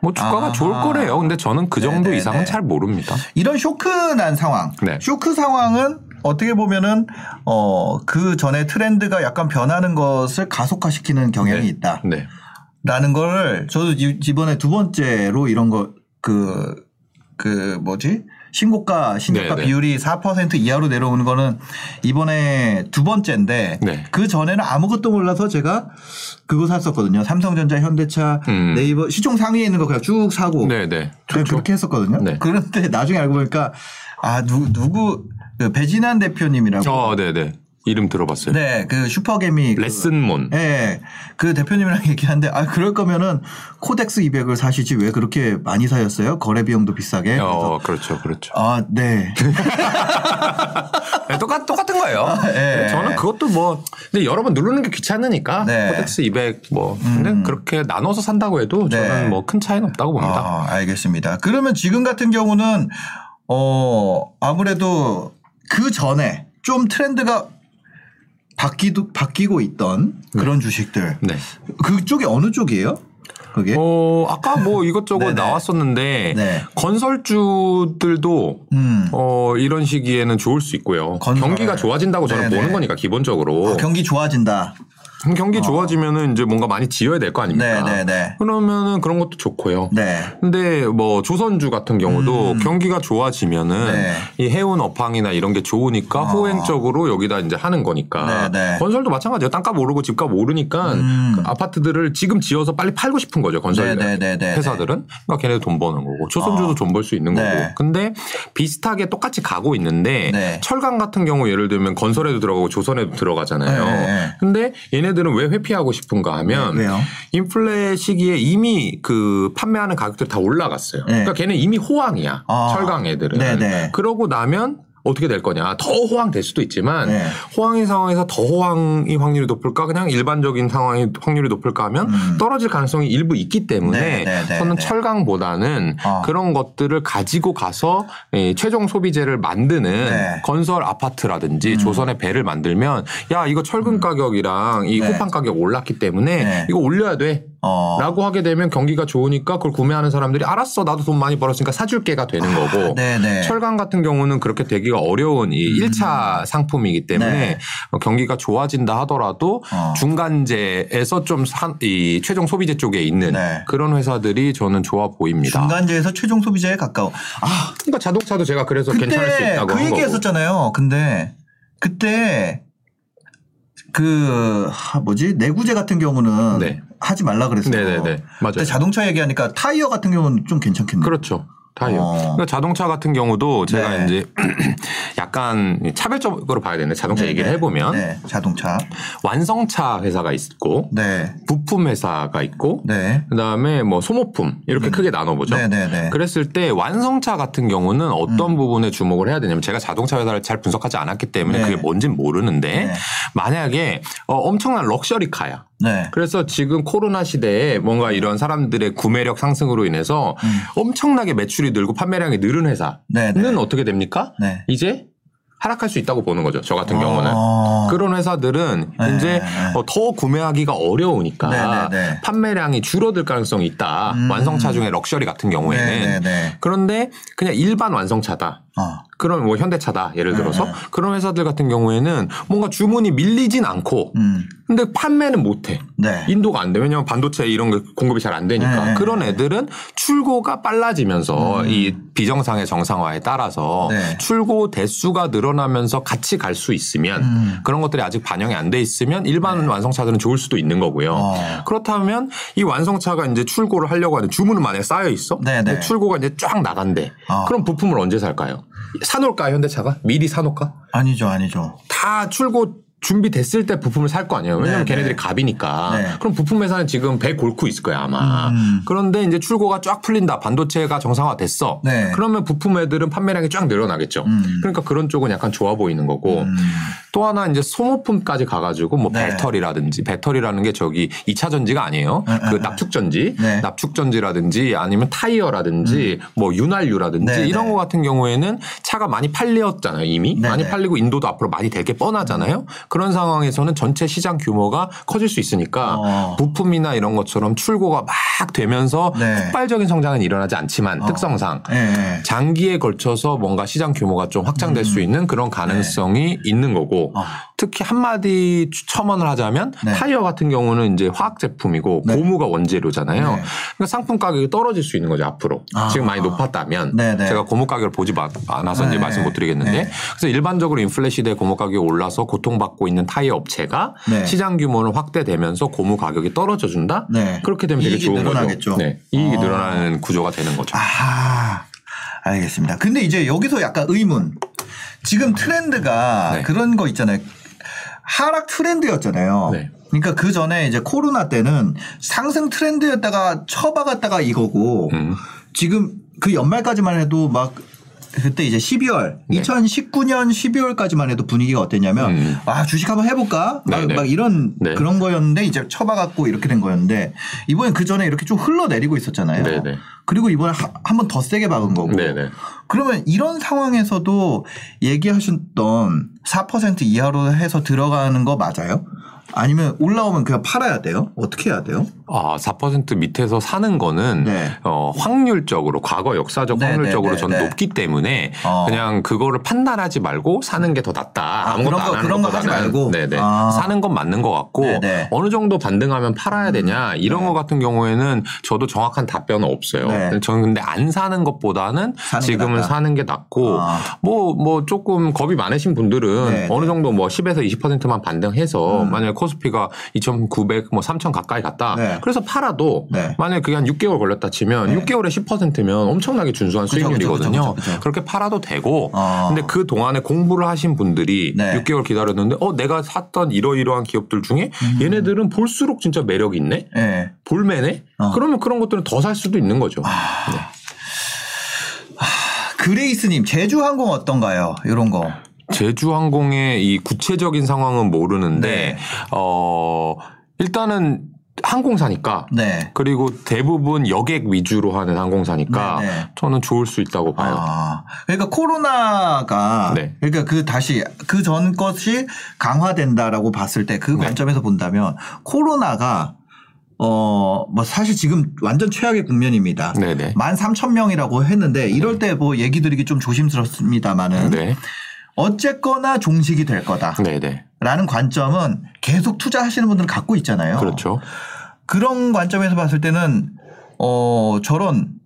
뭐 주가가 아하. 좋을 거래요. 근데 저는 그 정도 네네네. 이상은 잘 모릅니다. 이런 쇼크 난 상황. 네. 쇼크 상황은 어떻게 보면은 어 그 전에 트렌드가 약간 변하는 것을 가속화시키는 경향이 네. 있다. 네. 라는 걸 저도 이- 이번에 두 번째로 이런 거 그 그 뭐지 신고가 신고가 네네. 비율이 4% 이하로 내려오는 거는 이번에 두 번째인데 네. 그 전에는 아무것도 몰라서 제가 그거 샀었거든요. 삼성전자, 현대차, 음. 네이버 시총 상위에 있는 거 그냥 쭉 사고 네네. 그냥 그렇게 했었거든요. 네. 그런데 나중에 알고 보니까 아 누구 누구 그 배진환 대표님이라고 어, 네네. 이름 들어봤어요. 네, 그 슈퍼개미 그- 레슨몬. 예. 그 대표님이랑 [laughs] 얘기하는데 아 그럴 거면은 KODEX 200을 사시지 왜 그렇게 많이 사셨어요? 거래 비용도 비싸게. 어, 그렇죠, 그렇죠. 아, 네. [laughs] 네, 똑같, 똑같은 거예요. 예. 저는 그것도 뭐, 근데 여러 번 누르는 게 귀찮으니까. 네. KODEX 200 뭐. 근데 그렇게 나눠서 산다고 해도 네. 저는 뭐 큰 차이는 없다고 봅니다. 아, 알겠습니다. 그러면 지금 같은 경우는 어 아무래도 그 전에 좀 트렌드가 바뀌도 바뀌고 있던 그런 주식들 네. 그쪽이 어느 쪽이에요? 그게? 어, 아까 뭐 이것저것 네네. [laughs] 나왔었는데 네. 건설주들도 음. 어, 이런 시기에는 좋을 수 있고요. 건설. 경기가 좋아진다고 저는 네네. 보는 거니까 기본적으로. 아, 경기 좋아진다. 그럼 경기 좋아지면은 이제 뭔가 많이 지어야 될 거 아닙니까? 네네네. 그러면은 그런 것도 좋고요. 네. 근데 뭐 조선주 같은 경우도 경기가 좋아지면은 음. 네. 이 해운 업황이나 이런 게 좋으니까 후행적으로 여기다 이제 하는 거니까 네, 네. 건설도 마찬가지예요. 땅값 오르고 집값 오르니까 음. 그 아파트들을 지금 지어서 빨리 팔고 싶은 거죠. 건설 네, 네, 네, 네, 회사들은 그러니까 걔네도 돈 버는 거고 조선주도 어. 돈벌 수 있는 네. 거고. 근데 비슷하게 똑같이 가고 있는데 네. 철강 같은 경우 예를 들면 건설에도 들어가고 조선에도 들어가잖아요. 네, 네. 근데 얘네 들은 왜 회피하고 싶은가 하면 네? 인플레 시기에 이미 그 판매하는 가격들이 다 올라갔어요. 네. 그러니까 걔는 이미 호황이야. 아. 철강 애들은. 그러고 나면 어떻게 될 거냐. 더 호황 될 수도 있지만 네. 호황인 상황에서 더 호황이 확률이 높을까 그냥 일반적인 상황이 확률이 높을까 하면 음. 떨어질 가능성이 일부 있기 때문에 네, 네, 네, 저는 네. 철강보다는 어. 그런 것들을 가지고 가서 이 최종 소비재를 만드는 네. 음. 건설 아파트라든지 조선의 배를 만들면 야 이거 철근 가격이랑 이 네. 호판 가격 올랐기 때문에 네. 이거 올려야 돼. 어. 라고 하게 되면 경기가 좋으니까 그걸 구매하는 사람들이 알았어 나도 돈 많이 벌었으니까 사줄게가 되는 거고 네네. 철강 같은 경우는 그렇게 되기가 어려운 이 음. 1차 상품이기 때문에 네. 어, 경기가 좋아진다 하더라도 어. 중간재에서 좀 이 최종 소비재 쪽에 있는 네. 그런 회사들이 저는 좋아 보입니다. 중간재에서 최종 소비자에 가까워. 아, 그러니까 자동차도 제가 그래서 괜찮을 수 있다고 그한 얘기 거고. 했었잖아요. 근데 그때 그 하, 뭐지 내구재 같은 경우는 네. 하지 말라 그랬어요. 네네네. 맞아요. 근데 자동차 얘기하니까 타이어 같은 경우는 좀 괜찮겠네요. 그렇죠. 타이어. 어. 그러니까 자동차 같은 경우도 제가 네. 이제 [clears throat] 약간 차별적으로 봐야 되는데 자동차 네, 얘기를 네. 해보면 네, 자동차. 완성차 회사가 있고 네, 부품 회사가 있고 네, 그다음에 뭐 소모품 이렇게 크게 나눠보죠. 네, 네, 네. 그랬을 때 완성차 같은 경우는 어떤 부분에 주목을 해야 되냐면 제가 자동차 회사를 잘 분석하지 않았기 때문에 네. 그게 뭔진 모르는데 네. 만약에 어, 엄청난 luxury car야. 네. 그래서 지금 코로나 시대에 뭔가 이런 사람들의 구매력 상승으로 인해서 엄청나게 매출이 늘고 판매량이 늘은 회사는 음. 네, 네. 어떻게 됩니까? 네. 이제 하락할 수 있다고 보는 거죠. 저 같은 경우는. 어. 그런 회사들은 네, 이제 네. 어, 더 구매하기가 어려우니까 네, 네, 네. 판매량이 줄어들 가능성이 있다. 음. 완성차 중에 럭셔리 같은 경우에는. 네, 네, 네. 그런데 그냥 일반 완성차다. 어. 그런 뭐 현대차다 예를 들어서 네. 그런 회사들 같은 경우에는 뭔가 주문이 밀리진 않고 음. 근데 판매는 못해. 네. 인도가 안 돼. 왜냐면 반도체 이런 게 공급이 잘 안 되니까. 네. 그런 애들은 출고가 빨라지면서 이 비정상의 정상화에 따라서 네. 출고 대수가 늘어나면서 같이 갈 수 있으면 음. 그런 것들이 아직 반영이 안 돼 있으면 일반 완성차들은 좋을 수도 있는 거고요. 어. 그렇다면 이 완성차가 이제 출고를 하려고 하는 주문은 만약에 쌓여 있어. 네, 네. 출고가 이제 쫙 나간대. 어. 그럼 부품을 언제 살까요? 사놓을까 현대차가? 미리 사놓을까? 아니죠, 아니죠. 다 출고 준비됐을 때 부품을 살 거 아니에요. 왜냐면 네, 걔네들이 네. 갑이니까. 네. 그럼 부품 회사는 지금 배 골고 있을 거야 아마. 음. 그런데 이제 출고가 쫙 풀린다. 반도체가 정상화됐어. 네. 그러면 부품 애들은 판매량이 쫙 늘어나겠죠. 음. 그러니까 그런 쪽은 약간 좋아 보이는 거고. 음. 또 하나 이제 소모품까지 가가지고 뭐 네. 배터리라든지 배터리라는 게 저기 2차 전지가 아니에요. 네, 그 네, 납축 전지, 네. 납축 전지라든지 아니면 타이어라든지 뭐 윤활유라든지 네, 이런 네. 거 같은 경우에는 차가 많이 팔렸잖아요 이미 네, 많이 네. 팔리고 인도도 앞으로 많이 될게 뻔하잖아요. 그런 상황에서는 전체 시장 규모가 커질 수 있으니까 어. 부품이나 이런 것처럼 출고가 막 되면서 네. 폭발적인 성장은 일어나지 않지만 어. 특성상 예. 장기에 걸쳐서 뭔가 시장 규모가 좀 확장될 수 있는 그런 가능성이 있는 거고 어. 특히 한마디 첨언을 하자면 네. 타이어 같은 경우는 이제 화학 제품이고 네. 고무가 원재료잖아요. 네. 그러니까 상품 가격이 떨어질 수 있는 거죠 앞으로 아. 지금 많이 높았다면 네, 네. 제가 고무 가격을 보지 마- 않아서 이제 네. 말씀 못 드리겠는데 네. 그래서 일반적으로 인플레 시대에 고무 가격이 올라서 고통받 고 있는 타이어 업체가 네. 시장 규모는 확대되면서 고무 가격이 떨어져 준다. 네. 그렇게 되면 되게 좋은 늘어나겠죠. 거죠. 네. 이익이 아. 늘어나는 구조가 되는 거죠. 아, 알겠습니다. 근데 이제 여기서 약간 의문. 지금 트렌드가 네. 그런 거 있잖아요. 하락 트렌드였잖아요. 네. 그러니까 그 전에 이제 코로나 때는 상승 트렌드였다가 처박았다가 이거고 음. 지금 그 연말까지만 해도 막 그때 이제 12월, 네. 2019년 12월까지만 해도 분위기가 어땠냐면 음. 아 주식 한번 해볼까 막, 네, 네. 막 이런 네. 그런 거였는데 이제 처박았고 이렇게 된 거였는데 이번엔 그 전에 이렇게 좀 흘러내리고 있었잖아요. 네, 네. 그리고 이번에 한 번 더 세게 박은 거고. 네, 네. 그러면 이런 상황에서도 얘기하셨던 4% 이하로 해서 들어가는 거 맞아요? 아니면 올라오면 그냥 팔아야 돼요? 어떻게 해야 돼요? 아, 4% 밑에서 사는 거는 네. 어, 확률적으로 과거 역사적 네, 확률적으로 네, 저는 네, 네. 높기 때문에 어. 그냥 그거를 판단하지 말고 사는 게 더 낫다. 아, 아무것도 그런 거- 안 하는 그런 거 하지 말고? 네네. 아. 사는 건 맞는 것 같고 네, 네. 어느 정도 반등하면 팔아야 되냐 이런 네. 거 같은 경우에는 저도 정확한 답변은 없어요. 네. 저는 근데 안 사는 것보다는 사는 게 지금은 낫다. 사는 게 낫고 아. 뭐, 뭐 조금 겁이 많으신 분들은 네, 어느 정도 뭐 10에서 20%만 반등해서 음. 만약에 코스피가 2,900, 뭐 3,000 가까이 갔다. 네. 그래서 팔아도 네. 만약에 그게 한 6개월 걸렸다 치면 네. 6개월에 10%면 엄청나게 준수한 그쵸, 수익률이거든요. 그쵸, 그쵸. 그렇게 팔아도 되고 어. 근데 그 동안에 공부를 하신 분들이 네. 6개월 기다렸는데 어 내가 샀던 이러이러한 기업들 중에 음. 얘네들은 볼수록 진짜 매력이 있네. 예. 볼매네. 어. 그러면 그런 것들은 더 살 수도 있는 거죠. 아. 네. 그레이스님, 제주항공 어떤가요? 이런 거. 제주항공의 이 구체적인 상황은 모르는데 네. 어 일단은 항공사니까 네. 그리고 대부분 여객 위주로 하는 항공사니까 네, 네. 저는 좋을 수 있다고 봐요. 아, 그러니까 코로나가 네. 그러니까 그 다시 그 전 것이 강화된다라고 봤을 때그 네. 관점에서 본다면 코로나가 어 뭐 사실 지금 완전 최악의 국면입니다. 네네. 만 삼천 명이라고 했는데 이럴 때 뭐 얘기 드리기 좀 조심스럽습니다만은 네. 어쨌거나 종식이 될 거다 라는. 관점은 계속 투자하시는 분들은 갖고 있잖아요. 그렇죠. 그런 관점에서 봤을 때는 어 저런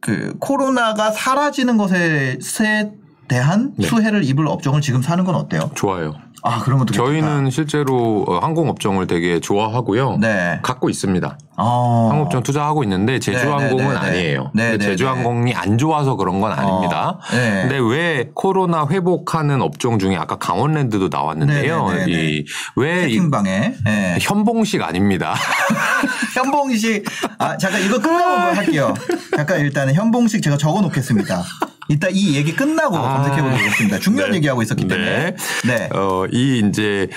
그 코로나가 사라지는 것에 에 대한 네. 수혜를 입을 업종을 지금 사는 건 어때요? 좋아요. 아 그러면 또 저희는 실제로 어, 항공 업종을 되게 좋아하고요. 네. 갖고 있습니다. 어. 항공업종 투자하고 있는데 제주항공은 네, 네, 네, 네. 아니에요. 네, 근데 네, 제주항공이 안 좋아서 그런 건 아닙니다. 어, 네. 근데 왜 코로나 회복하는 업종 중에 아까 강원랜드도 나왔는데요. 네, 네, 네, 네. 이왜 채팅방에 예. 현봉식 아닙니다. [laughs] 현봉식 아 잠깐 이거 끝나고 뭐 할게요. 잠깐 일단은 현봉식 제가 적어 놓겠습니다. 이따 이 얘기 끝나고 아. 검색해 보도록 하겠습니다. 중요한 네. 얘기하고 있었기 때문에. 네. 어, 이 이제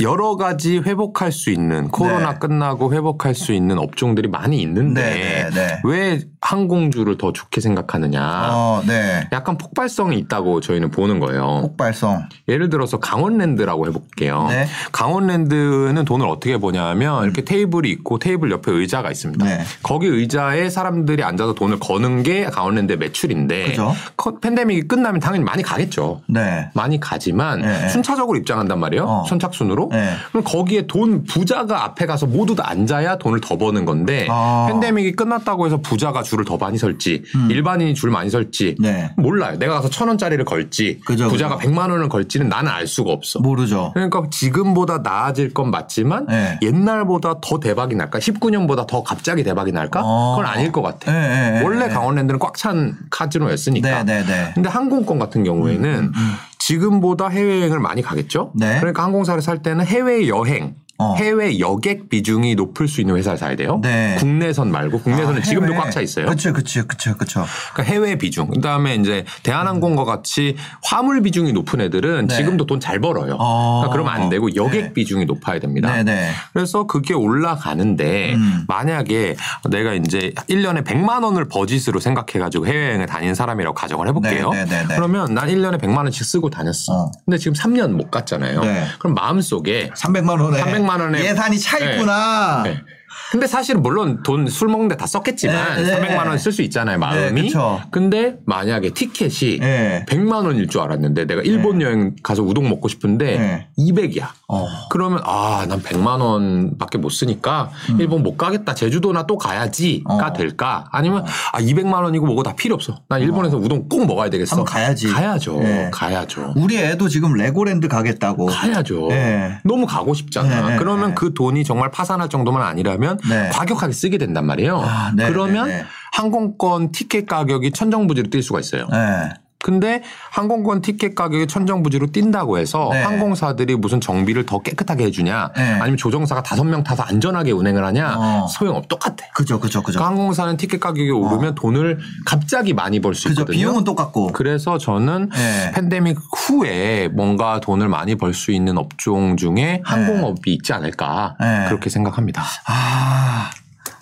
여러 가지 회복할 수 있는 코로나 네. 끝나고 회복할 수 있는 업종들이 많이 있는데 네, 네, 네. 왜 항공주를 더 좋게 생각하느냐? 어, 네. 약간 폭발성이 있다고 저희는 보는 거예요. 폭발성. 예를 들어서 강원랜드라고 해볼게요. 네. 강원랜드는 돈을 어떻게 버냐면 이렇게 테이블이 있고 테이블 옆에 의자가 있습니다. 네. 거기 의자에 사람들이 앉아서 돈을 거는 게 강원랜드의 매출인데 그죠. 커- 팬데믹이 끝나면 당연히 많이 가겠죠. 네. 많이 가지만 네. 순차적으로 입장한단 말이에요. 어. 선착순으로. 네. 그럼 거기에 돈 부자가 앞에 가서 모두 다 앉아야 돈을 더 버는 건데 아. 팬데믹이 끝났다고 해서 부자가 줄을 더 많이 설지 일반인이 줄 많이 설지 음. 네. 몰라요. 내가 가서 천 원짜리를 걸지 그죠, 부자가 그죠. 백만 원을 걸지는 나는 알 수가 없어. 모르죠. 그러니까 지금보다 나아질 건 맞지만 네. 옛날보다 더 대박이 날까? 19년보다 더 갑자기 대박이 날까? 어. 그건 아닐 것 같아. 네, 네, 네, 원래 네. 강원랜드는 꽉 찬 카지노였으니까. 네, 네, 네. 근데 항공권 같은 경우에는 지금보다 해외여행을 많이 가겠죠? 네. 그러니까 항공사를 살 때는 해외 여행 어. 해외 여객 비중이 높을 수 있는 회사를 사야 돼요. 네. 국내선 말고 국내선은 아, 지금도. 꽉 차 있어요. 그렇죠, 그렇죠, 그렇죠, 그렇죠. 그러니까 해외 비중. 그다음에 이제 대한항공과 같이 화물 비중이 높은 애들은 네. 지금도 돈 잘 벌어요. 어. 그러니까 그러면 안 되고 여객 네. 비중이 높아야 됩니다. 네, 네. 그래서 그게 올라가는데 음. 만약에 내가 이제 1년에 100만 원을 버짓으로 생각해 가지고 해외여행을 다니는 사람이라고 가정을 해 볼게요. 네. 그러면 난 1년에 100만 원씩 쓰고 다녔어. 어. 근데 지금 3년 못 갔잖아요. 네. 그럼 마음속에 300만 원에 300만 원에 예산이 차 네. 있구나. 네. 근데 사실은 물론 돈 술 먹는데 다 썼겠지만 네, 네. 300만 원 쓸 수 있잖아요 마음이. 네, 그쵸. 근데 만약에 티켓이 네. 100만 원일 줄 알았는데 내가 일본 여행 가서 우동 먹고 싶은데 네. 200이야. 어. 그러면 아 난 100만 원밖에 못 쓰니까 일본 못 가겠다 제주도나 또 가야지가 음. 어. 될까 아니면 아 200만 원이고 뭐고 다 필요 없어 난 일본에서 우동 꼭 먹어야 되겠어 한번 가야지. 가야죠 네. 가야죠 우리 애도 지금 레고랜드 가겠다고. 가야죠 네. 너무 가고 싶잖아 그러면 네. 그 돈이 정말 파산할 정도만 아니라면 네. 과격하게 쓰게 된단 말이에요 아, 네, 그러면 네, 네. 항공권 티켓 가격이 천정부지로 뛸 수가 있어요 네. 근데 항공권 티켓 가격이 천정부지로 뛴다고 해서 네. 항공사들이 무슨 정비를 더 깨끗하게 해주냐 네. 아니면 조종사가 다섯 명 타서 안전하게 운행을 하냐 어. 소용없 똑같아. 그죠, 그죠, 그죠. 그러니까 항공사는 티켓 가격이 오르면 돈을 갑자기 많이 벌 수. 있거든요. 비용은 똑같고. 그래서 저는 네. 팬데믹 후에 뭔가 돈을 많이 벌 수 있는 업종 중에 항공업이 있지 않을까 네. 그렇게 생각합니다. 아,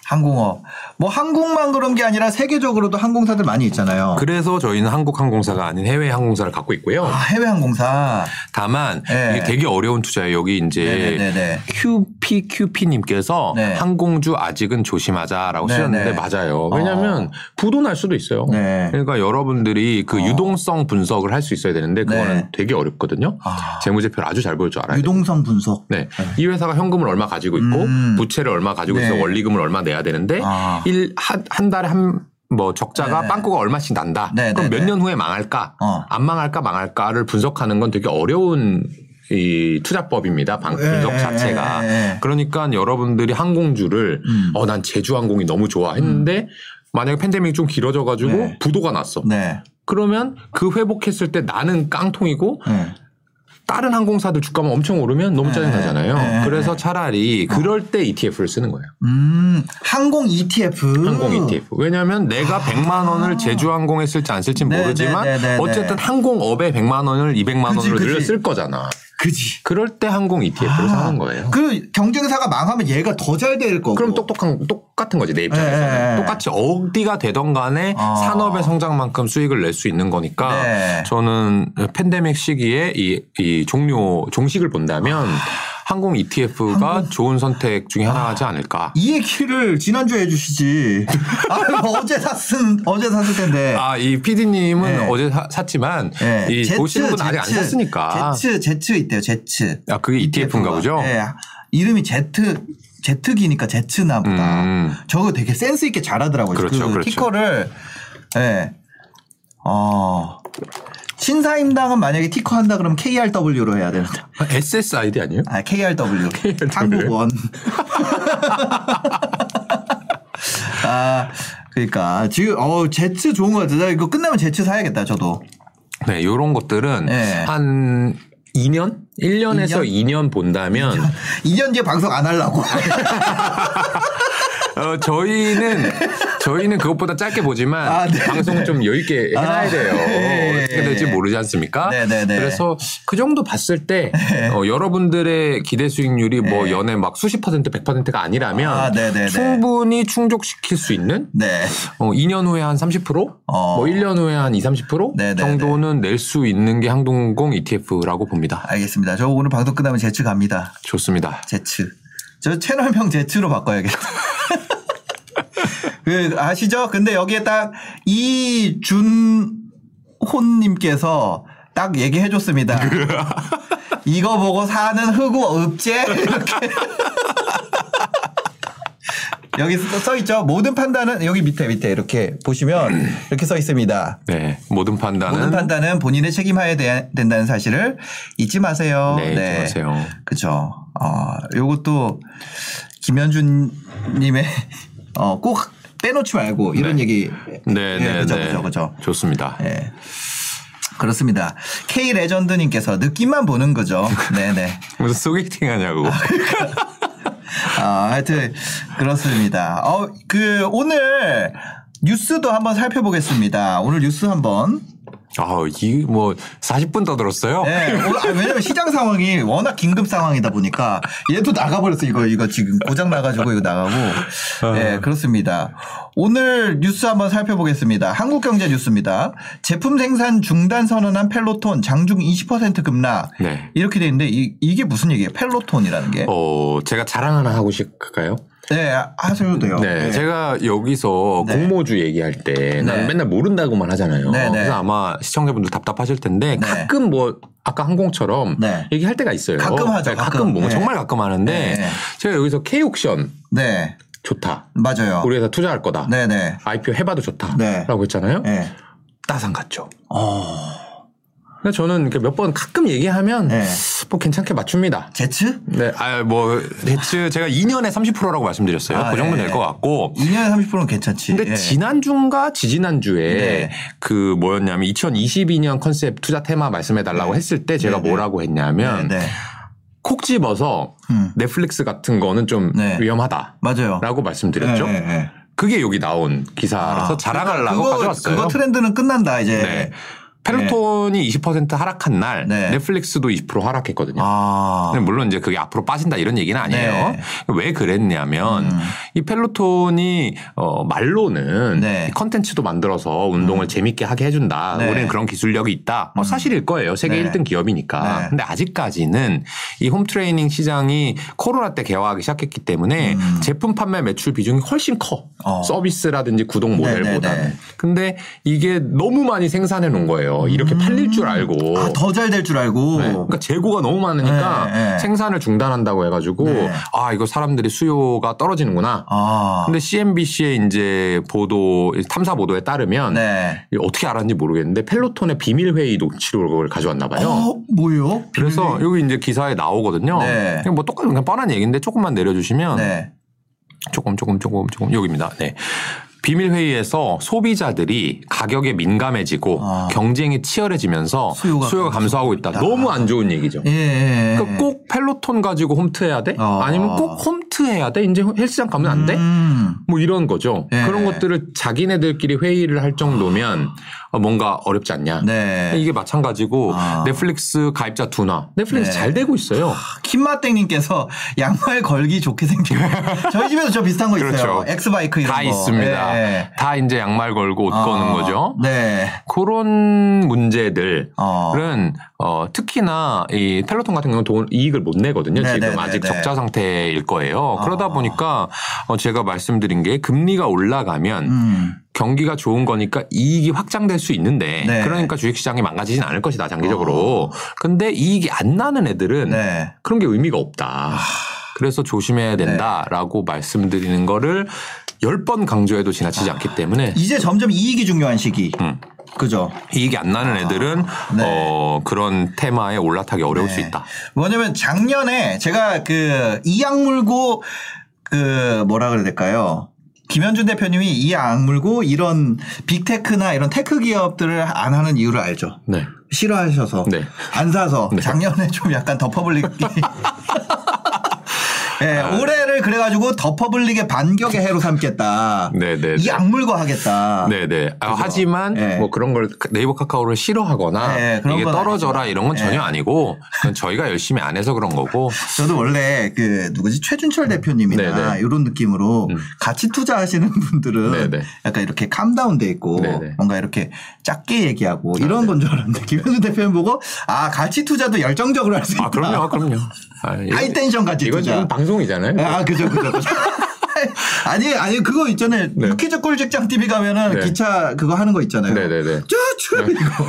항공업. 뭐 한국만 그런 게 아니라 세계적으로도 항공사들 많이 있잖아요. 그래서 저희는 한국 항공사가 아닌 해외 항공사를 갖고 있고요. 아, 해외 항공사. 다만 네. 이게 되게 어려운 투자예요. 여기 이제 네네네네. QPQP님께서 네. 항공주 아직은 조심하자라고 네네. 쓰셨는데 맞아요. 왜냐하면 부도 날 수도 있어요. 네. 그러니까 여러분들이 그 유동성 분석을 할 수 있어야 되는데 그거는 네. 되게 어렵거든요. 아. 재무제표를 아주 잘 보일 줄 알아야 돼요. 유동성 분석. 네. 이 회사가 현금을 얼마 가지고 있고 음. 부채를 얼마 가지고 있어 네. 원리금을 얼마 내야 되는데 아. 일, 한, 한 달에 한 뭐 적자가 네. 빵꾸가 얼마씩 난다. 네, 그럼 네, 몇 네. 년 후에 망할까? 어. 안 망할까 망할까를 분석하는 건 되게 어려운 이 투자법입니다. 방, 예, 분석 예, 자체가. 예, 예. 그러니까 여러분들이 항공주를 음. 어 난 제주항공이 너무 좋아 했는데 만약에 팬데믹이 좀 길어져 가지고 네. 부도가 났어. 네. 그러면 그 회복했을 때 나는 깡통이고 네. 다른 항공사들 주가만 엄청 오르면 너무 짜증 나잖아요. 네. 그래서 차라리 그럴 때 ETF를 쓰는 거예요. 음, 항공 ETF. 항공 ETF. 왜냐하면 내가 100만 원을 제주항공에 쓸지 안 쓸지 아. 네, 모르지만 네, 네, 네, 어쨌든 네. 항공업에 100만 원을 200만 그치, 원으로. 늘려 쓸 거잖아. 그지. 그럴 때 항공 ETF를 사는 거예요. 그 경쟁사가 망하면 얘가 더 잘 될 거고. 그럼 똑똑한 똑같은 거지 내 입장에서는 네. 똑같이 어디가 되던 간에 어. 산업의 성장만큼 수익을 낼 수 있는 거니까 네. 저는 팬데믹 시기에 이, 이 종료 종식을 본다면 항공 ETF가 좋은 선택 중에 하나지 않을까. 이 얘기를 지난주에 해주시지. [laughs] 아, 어제 샀은, 어제 샀을 텐데. 아, 이 PD님은 네. 어제 사- 샀지만 네. 이 제츠, 보시는 분 아직 안 샀으니까. 제츠, 제츠 있대요, 제츠. 아, 그게 ETF인가 보죠? 네. 이름이 제트, 제트기니까 제츠나 보다. 음. 저거 되게 센스 있게 잘하더라고요. 그렇죠, 그 그렇죠. 티커를, 예. 네. 어. 신사임당은 만약에 티커 한다 그러면 KRW로 해야 되는데. SSID 아니에요? 아, KRW. [laughs] 한국원. [laughs] 아, 그러니까 지금 어 제츠 좋은 것 같아. 나 이거 끝나면 제츠 사야겠다. 저도. 네, 요런 것들은 네. 한 2년? 1년에서 2년, 본다면 2년 뒤에 방송 안 하려고. [laughs] 어, 저희는 저희는 그것보다 짧게 보지만 아, 네, 방송을 좀 여유 있게 해놔야 아, 돼요. 네. 어떻게 될지 모르지 않습니까? 네, 네, 네. 그래서 그 정도 봤을 때 어, 여러분들의 기대 수익률이 뭐 네. 연에 막 수십 퍼센트, 100%가 아니라면 아. 충분히 충족시킬 수 있는 네. 어, 2년 후에 한 30%, 어. 뭐 1년 후에 한 2, 30% 네, 네, 정도는 낼 수 있는 게 항공공 ETF라고 봅니다. 알겠습니다. 저 오늘 방송 끝나면 제츠 갑니다. 좋습니다. 제츠. 저 채널명 제츠로 바꿔야겠다. [laughs] 그 아시죠? 근데 여기에 딱 이준호님께서 딱 얘기해 줬습니다. 이거 보고 사는 흑우 없제 [laughs] 이렇게. 여기 써- 써 있죠. 모든 판단은 여기 밑에 밑에 이렇게 보시면 이렇게 써 있습니다. 네, 모든 판단은 모든 판단은 본인의 책임하에 대- 된다는 사실을 잊지 마세요. 네, 잊지 마세요. 그죠. 어, 요것도 김현준 님의 [laughs] 어, 꼭 빼놓지 말고 이런 네. 얘기. 네, 예, 네, 그죠, 네. 그죠, 그죠. 좋습니다. 예. 그렇습니다. K 레전드님께서 느낌만 보는 거죠. 네네. [laughs] 무슨 소개팅 하냐고. 아, 하여튼 그렇습니다. 어, 그 오늘 뉴스도 한번 살펴보겠습니다. 오늘 뉴스 한번 아, 이 뭐 40분 떠들었어요? 네, 오늘- 아, 왜냐면 시장 상황이 워낙 긴급 상황이다 보니까 얘도 나가버렸어 이거 이거 지금 고장 나가지고 이거 나가고 네 그렇습니다. 오늘 뉴스 한번 살펴보겠습니다. 한국경제 뉴스입니다. 제품 생산 중단 선언한 펠로톤 장중 20% 급락 네. 이렇게 돼 있는데 이, 이게 무슨 얘기예요? 펠로톤이라는 게? 어, 제가 자랑 하나 하고 싶을까요? 네 하셔도 돼요. 네, 제가 여기서 네. 공모주 얘기할 때 나는 네. 맨날 모른다고만 하잖아요. 네, 네. 그래서 아마 시청자분들 답답하실 텐데 네. 가끔 뭐 아까 항공처럼 네. 얘기할 때가 있어요. 가끔 하죠, 네, 가끔. 가끔 뭐 네. 정말 가끔 하는데 네. 제가 여기서 K옥션 네 좋다. 맞아요. 우리 회사 투자할 거다. 네네. IPO 해봐도 좋다. 네. 라고 했잖아요. 네. 따상 갔죠. 어 그래서 저는 몇 번 가끔 얘기하면 네. 뭐 괜찮게 맞춥니다. 제츠? 네, 아, 뭐, 대체 제가 2년에 30%라고 말씀드렸어요. 아, 그 정도 예. 될것 같고. 2년에 30%는 괜찮지. 근데 예. 지난주인가 지지난주에 네. 그 뭐였냐면 2022년 컨셉 투자 테마 말씀해 달라고 했을 때 제가 네, 네. 뭐라고 했냐면 네, 네. 콕 집어서 음. 넷플릭스 같은 거는 좀 네. 위험하다. 맞아요. 라고 말씀드렸죠. 네, 네, 네. 그게 여기 나온 기사라서 아, 자랑하려고 그거, 가져왔어요. 그거 트렌드는 끝난다 이제. 네. 펠로톤이 20% 하락한 날 네. 넷플릭스도 20% 하락했거든요. 아. 물론 이제 그게 앞으로 빠진다 이런 얘기는 아니에요. 네. 왜 그랬냐면 음. 이 펠로톤이 어 말로는 네. 이 컨텐츠도 만들어서 운동을 재밌게 하게 해준다. 네. 우리는 그런 기술력이 있다. 뭐 사실일 거예요. 세계 네. 1등 기업이니까. 네. 근데 아직까지는 이 홈트레이닝 시장이 코로나 때 개화하기 시작했기 때문에 음. 제품 판매 매출 비중이 훨씬 커. 어. 서비스라든지 구독 모델보다는. 근데 이게 너무 많이 생산해 놓은 거예요. 이렇게 팔릴 줄 알고. 아, 더 잘 될 줄 알고. 네. 그러니까 재고가 너무 많으니까 네, 네. 생산을 중단한다고 해가지고 네. 아 이거 사람들이 수요가 떨어지는구나. 아. 근데 CNBC의 이제 보도 탐사 보도에 따르면 네. 어떻게 알았는지 모르겠는데 펠로톤의 비밀 회의 녹취록을 가져왔나 봐요. 어, 뭐요? 그래서 여기 이제 기사에 나오거든요. 네. 그냥 뭐 똑같은 그냥 뻔한 얘기인데 조금만 내려주시면 네. 조금 조금 조금 조금 여기입니다. 네. 비밀 회의에서 소비자들이 가격에 민감해지고 아. 경쟁이 치열해지면서 수요가 수요가, 감소하고 있다. 있다. 너무 안 좋은 얘기죠. 예, 예. 예. 그러니까 꼭 펠로톤 가지고 홈트해야 돼? 어. 아니면 꼭 홈트해야 돼? 이제 헬스장 가면 안 돼? 음. 뭐 이런 거죠. 예. 그런 것들을 자기네들끼리 회의를 할 정도면 어, 뭔가 어렵지 않냐. 네. 이게 마찬가지고 아. 넷플릭스 가입자 둔화. 넷플릭스 네. 잘 되고 있어요. 킴마땡님께서 [laughs] 양말 걸기 좋게 생긴 거. 저희 집에도 저 비슷한 거 있어요. 그렇죠. 엑스바이크 이런 다 거. 있습니다. 예. 다 이제 양말 걸고 옷 아, 거는 거죠. 네. 그런 문제들은 어. 어, 특히나 이 펠로톤 같은 경우는 돈 이익을 못 내거든요. 네, 지금 네, 네, 아직 네. 적자 상태일 거예요. 그러다 아. 보니까 어, 제가 말씀드린 게 금리가 올라가면 음. 경기가 좋은 거니까 이익이 확장될 수 있는데 네. 그러니까 주식시장이 망가지진 않을 것이다 장기적으로. 근데 이익이 안 나는 애들은 네. 그런 게 의미가 없다. 그래서 조심해야 된다라고 말씀드리는 거를 열번 강조해도 지나치지 않기 때문에 이제 점점 이익이 중요한 시기. 음. 그죠? 이익이 안 나는 애들은 네. 어, 그런 테마에 올라타기 어려울 수 네. 있다. 뭐냐면 작년에 제가 그 이악 물고 그 뭐라 그래야 될까요? 김현준 대표님이 이 악 물고 이런 빅테크나 이런 테크 기업들을 안 하는 이유를 알죠. 네. 싫어하셔서 네. 안 사서 네. 작년에 좀 약간 더 퍼블릭 [laughs] 예, 아. 올해를 그래가지고 더 퍼블릭의 반격의 해로 삼겠다. 네네. 이 악물고 하겠다. 네네. 아, 하지만 네. 뭐 그런 걸 네이버 카카오를 싫어하거나 네, 이게 건 떨어져라 아니지만. 이런 건 전혀 네. 아니고 그건 저희가 열심히 안 해서 그런 거고 저도 원래 그 누구지 최준철 대표님이나 네네. 이런 느낌으로 음. 가치 투자하시는 분들은 네네. 약간 이렇게 calm down돼 있고 네네. 뭔가 이렇게 작게 얘기하고 이런 네. 건 줄 알았는데 김현준 대표님 보고 아 가치 투자도 열정적으로 할 수 있다. 아 그럼요 그럼요. 아, high tension 가치 이건 투자. 지금 방송이잖아요. 아 그죠 그죠 그죠. [laughs] 아니 아니 그거 있잖아요. 네. 유퀴즈 꿀직장 TV 가면은 네. 기차 그거 하는 거 있잖아요. 네네네. 쭈쭈 이거.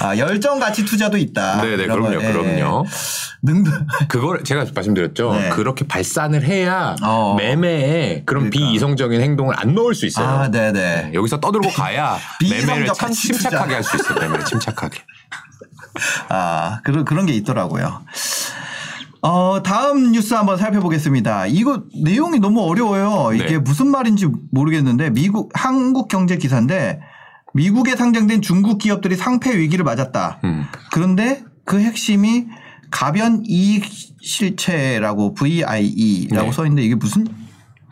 아 열정 가치 투자도 있다. 네네 그럼요 거, 예. 그럼요. 능도 그걸 제가 말씀드렸죠. 네. 그렇게 발산을 해야 어. 매매에 그런 그러니까. 비이성적인 행동을 안 넣을 수 있어요. 아 네네. 네, 여기서 떠들고 가야 [laughs] 매매를 참 침착하게. 할 수 있어요. 매매를 침착하게. 아, 그런, 그런 게 있더라고요. 어, 다음 뉴스 한번 살펴보겠습니다. 이거 내용이 너무 어려워요. 이게 네. 무슨 말인지 모르겠는데 미국, 한국 경제 기사인데 미국에 상장된 중국 기업들이 상패 위기를 맞았다. 음. 그런데 그 핵심이 가변 이익 실체라고 VIE라고 네. 써 있는데 이게 무슨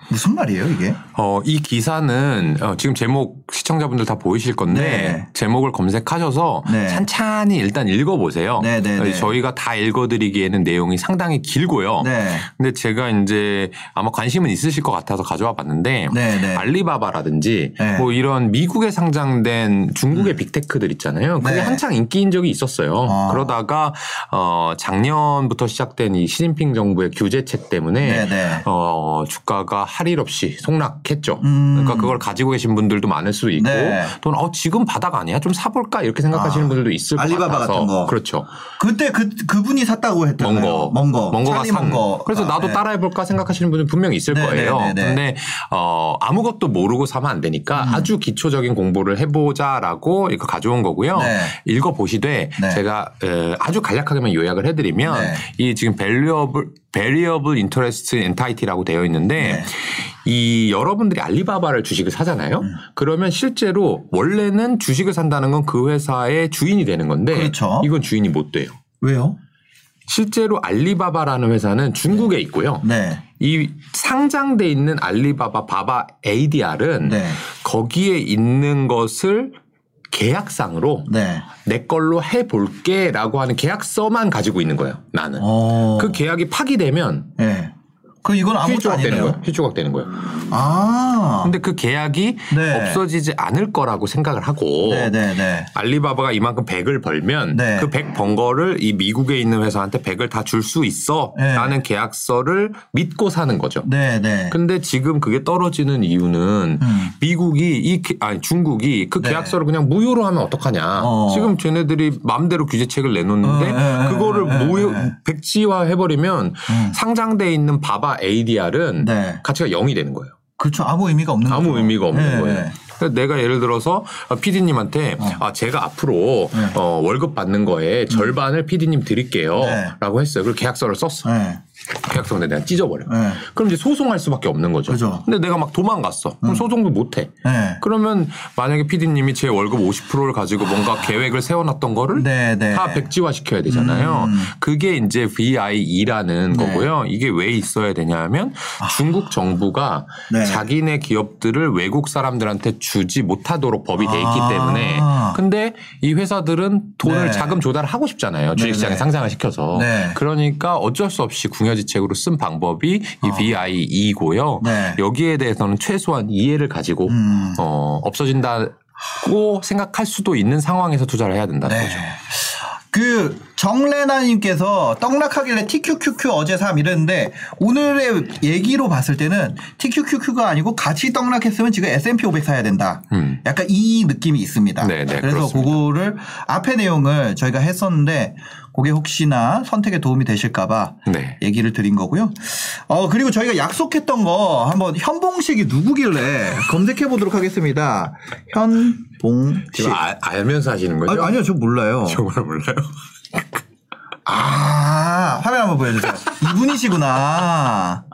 무슨 말이에요 이게? 어, 이 기사는 어, 지금 제목 시청자분들 다 보이실 건데 네. 제목을 검색하셔서 네. 찬찬히 일단 읽어보세요. 네, 네, 네. 저희가 다 읽어드리기에는 내용이 상당히 길고요. 네. 근데 제가 이제 아마 관심은 있으실 것 같아서 가져와 봤는데. 알리바바라든지 네. 뭐 이런 미국에 상장된 중국의 빅테크들 있잖아요. 그게 네. 한창 인기인 적이 있었어요. 아. 그러다가 어 작년부터 시작된 이 시진핑 정부의 규제책 때문에. 어 주가가 할 일 없이 속락했죠. 음. 그러니까 그걸 가지고 계신 분들도 많을 수 있고 네. 또는 어 지금 바닥 아니야? 좀 사볼까 이렇게 생각하시는 아. 분들도 있을 것 알리바바 같아서 같은 거. 그렇죠. 그때 그 그분이 샀다고 했잖아요. 멍거. 멍거. 멍거가 산. 멍거. 그래서 아, 나도 네. 따라해볼까 생각하시는 분은 분명히 있을 네, 거예요. 네, 네, 네. 근데 어, 아무것도 모르고 사면 안 되니까 음. 아주 기초적인 공부를 해보자라고 이거 가져온 거고요. 네. 읽어보시되 네. 제가 에, 아주 간략하게만 요약을 해드리면 네. 이 지금 variable, variable interest entity라고 되어 있는데 네. 이 여러분들이 알리바바를 주식을 사잖아요. 음. 그러면 실제로 원래는 주식을 산다는 건 그 회사의 주인이 되는 건데 그렇죠. 이건 주인이 못 돼요. 왜요? 실제로 알리바바라는 회사는 중국에 있고요. 네. 이 상장돼 있는 알리바바 바바 ADR은 네. 거기에 있는 것을 계약상으로 네. 내 걸로 해볼게라고 하는 계약서만 가지고 있는 거예요. 나는 어. 그 계약이 파기되면 네. 그 이건 아무것도 휘조각 되는 아니네요. 거예요. 휘조각 되는 거예요. 아. 근데 그 계약이 네. 없어지지 않을 거라고 생각을 하고 네, 네, 네. 알리바바가 이만큼 100을 벌면 네. 그 100 번 거를 이 미국에 있는 회사한테 100을 다 줄 수 있어 네. 라는 계약서를 믿고 사는 거죠. 네, 네. 근데 지금 그게 떨어지는 이유는 음. 미국이 이 게- 아니 중국이 그 네. 계약서를 그냥 무효로 하면 어떡하냐. 어. 지금 쟤네들이 마음대로 규제책을 내놓는데 어, 네, 그거를 네, 무효 네. 백지화 해버리면 음. 상장돼 있는 바바 ADR은 네. 가치가 0이 되는 거예요. 그렇죠. 아무 의미가 없는 아무 거죠. 의미가 없는 네, 거예요. 내가 예를 들어서 PD님한테 어. 아 제가 앞으로 네. 어, 월급 받는 거에 절반을 PD님 드릴게요. 네. 라고 했어요. 그리고 계약서를 썼어. 네. 계약서 근데 내가 찢어버려. 네. 그럼 이제 소송할 수밖에 없는 거죠. 그죠. 음. 근데 내가 막 도망갔어. 그럼 소송도 못 해. 네. 그러면 만약에 PD님이 제 월급 50%를 가지고 뭔가 계획을 세워놨던 거를 네, 네. 다 백지화 시켜야 되잖아요. 음. 그게 이제 VIE라는 네. 거고요. 이게 왜 있어야 되냐면 중국 정부가 네. 자기네 기업들을 외국 사람들한테 주지 못하도록 법이 돼 있기 아. 때문에 근데 이 회사들은 돈을 네. 자금 조달을 하고 싶잖아요. 주식시장에 네. 상장을 시켜서. 네. 그러니까 어쩔 수 없이 궁여지 책으로 쓴 방법이 이 VIE고요. 네. 여기에 대해서는 최소한 이해를 가지고 음. 어, 없어진다고 생각할 수도 있는 상황에서 투자를 해야 된다는 네. 거죠. 그 정레나님께서 떡락하길래 TQQQ 어제 삼 이랬는데 오늘의 얘기로 봤을 때는 TQQQ가 아니고 같이 떡락했으면 지금 S&P 500 사야 된다. 음. 약간 이 느낌이 있습니다. 네, 네, 그래서 그렇습니다. 그거를 앞에 내용을 저희가 했었는데 그게 혹시나 선택에 도움이 되실까봐 네. 얘기를 드린 거고요. 어 그리고 저희가 약속했던 거 한번 현봉식이 누구길래 검색해 보도록 하겠습니다. 현봉식. 아- 알면서 하시는 거죠? 아니, 아니요, 저 몰라요. [laughs] 정말 몰라요. 아, 화면 한번 보여주세요. 이분이시구나.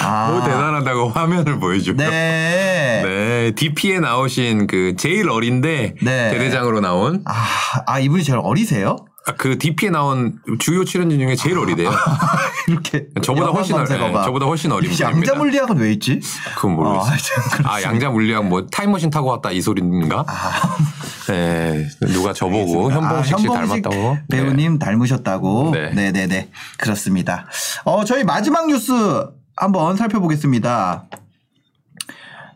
아. 뭐 대단하다고 화면을 보여줘요. 네. 네, DP에 나오신 그 제일 어린데 네. 대대장으로 나온 아, 아, 이분이 제일 어리세요? 아, 그 DP에 나온 주요 출연진 중에 제일 어리대요. [laughs] 이렇게. 저보다 훨씬 어리. 네, 저보다 훨씬 어린 분입니다. 양자 물리학은 왜 있지? 그건 모르겠어요. 어, 하여튼 아, 양자 물리학 뭐 타임머신 타고 왔다 이 소리인가? 네, 누가 저보고 현봉식 씨 아, 닮았다고. 배우님 닮으셨다고. 네. 네, 네, 네. 그렇습니다. 어, 저희 마지막 뉴스 한번 살펴보겠습니다.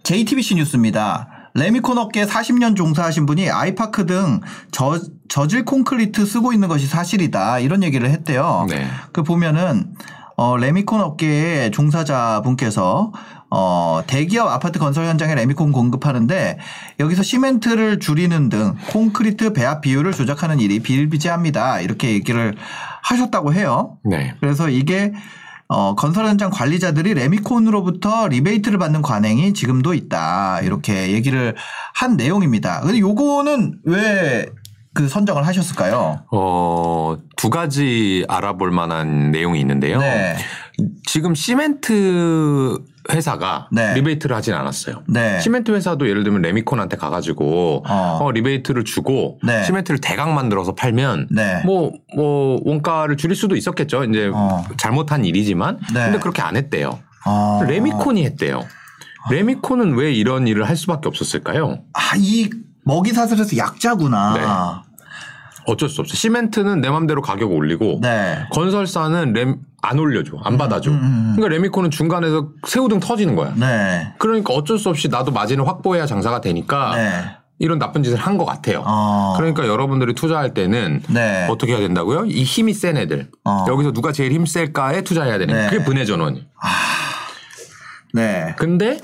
JTBC 뉴스입니다. 레미콘 업계 40년 종사하신 분이 아이파크 등 저, 저질 콘크리트 쓰고 있는 것이 사실이다. 이런 얘기를 했대요. 네. 그 보면은 어, 레미콘 업계의 종사자분께서 어, 대기업 아파트 건설 현장에 레미콘 공급하는데 여기서 시멘트를 줄이는 등 콘크리트 배합 비율을 조작하는 일이 비일비재합니다. 이렇게 얘기를 하셨다고 해요. 네. 그래서 이게 어, 건설 현장 관리자들이 레미콘으로부터 리베이트를 받는 관행이 지금도 있다. 이렇게 얘기를 한 내용입니다. 근데 요거는 왜 그 선정을 하셨을까요? 어, 두 가지 알아볼 만한 내용이 있는데요. 네. 지금 시멘트 회사가 네. 리베이트를 하진 않았어요. 네. 시멘트 회사도 예를 들면 레미콘한테 가가지고 어. 어, 리베이트를 주고 네. 시멘트를 대강 만들어서 팔면 네. 뭐, 뭐 원가를 줄일 수도 있었겠죠. 이제 어. 잘못한 일이지만 네. 근데 그렇게 안 했대요. 어. 레미콘이 했대요. 레미콘은 왜 이런 일을 할 수밖에 없었을까요? 아, 이 먹이 사슬에서 약자구나. 어쩔 수 없어. 시멘트는 내 맘대로 가격 올리고 네. 건설사는 램 안 올려줘, 안 받아줘. 음, 음. 그러니까 레미콘은 중간에서 새우등 터지는 거야. 네. 그러니까 어쩔 수 없이 나도 마진을 확보해야 장사가 되니까 네. 이런 나쁜 짓을 한 것 같아요. 어. 그러니까 여러분들이 투자할 때는 네. 어떻게 해야 된다고요? 이 힘이 센 애들. 어. 여기서 누가 제일 힘 셀까에 투자해야 되는. 네. 그게 분해 전원이. 네. 근데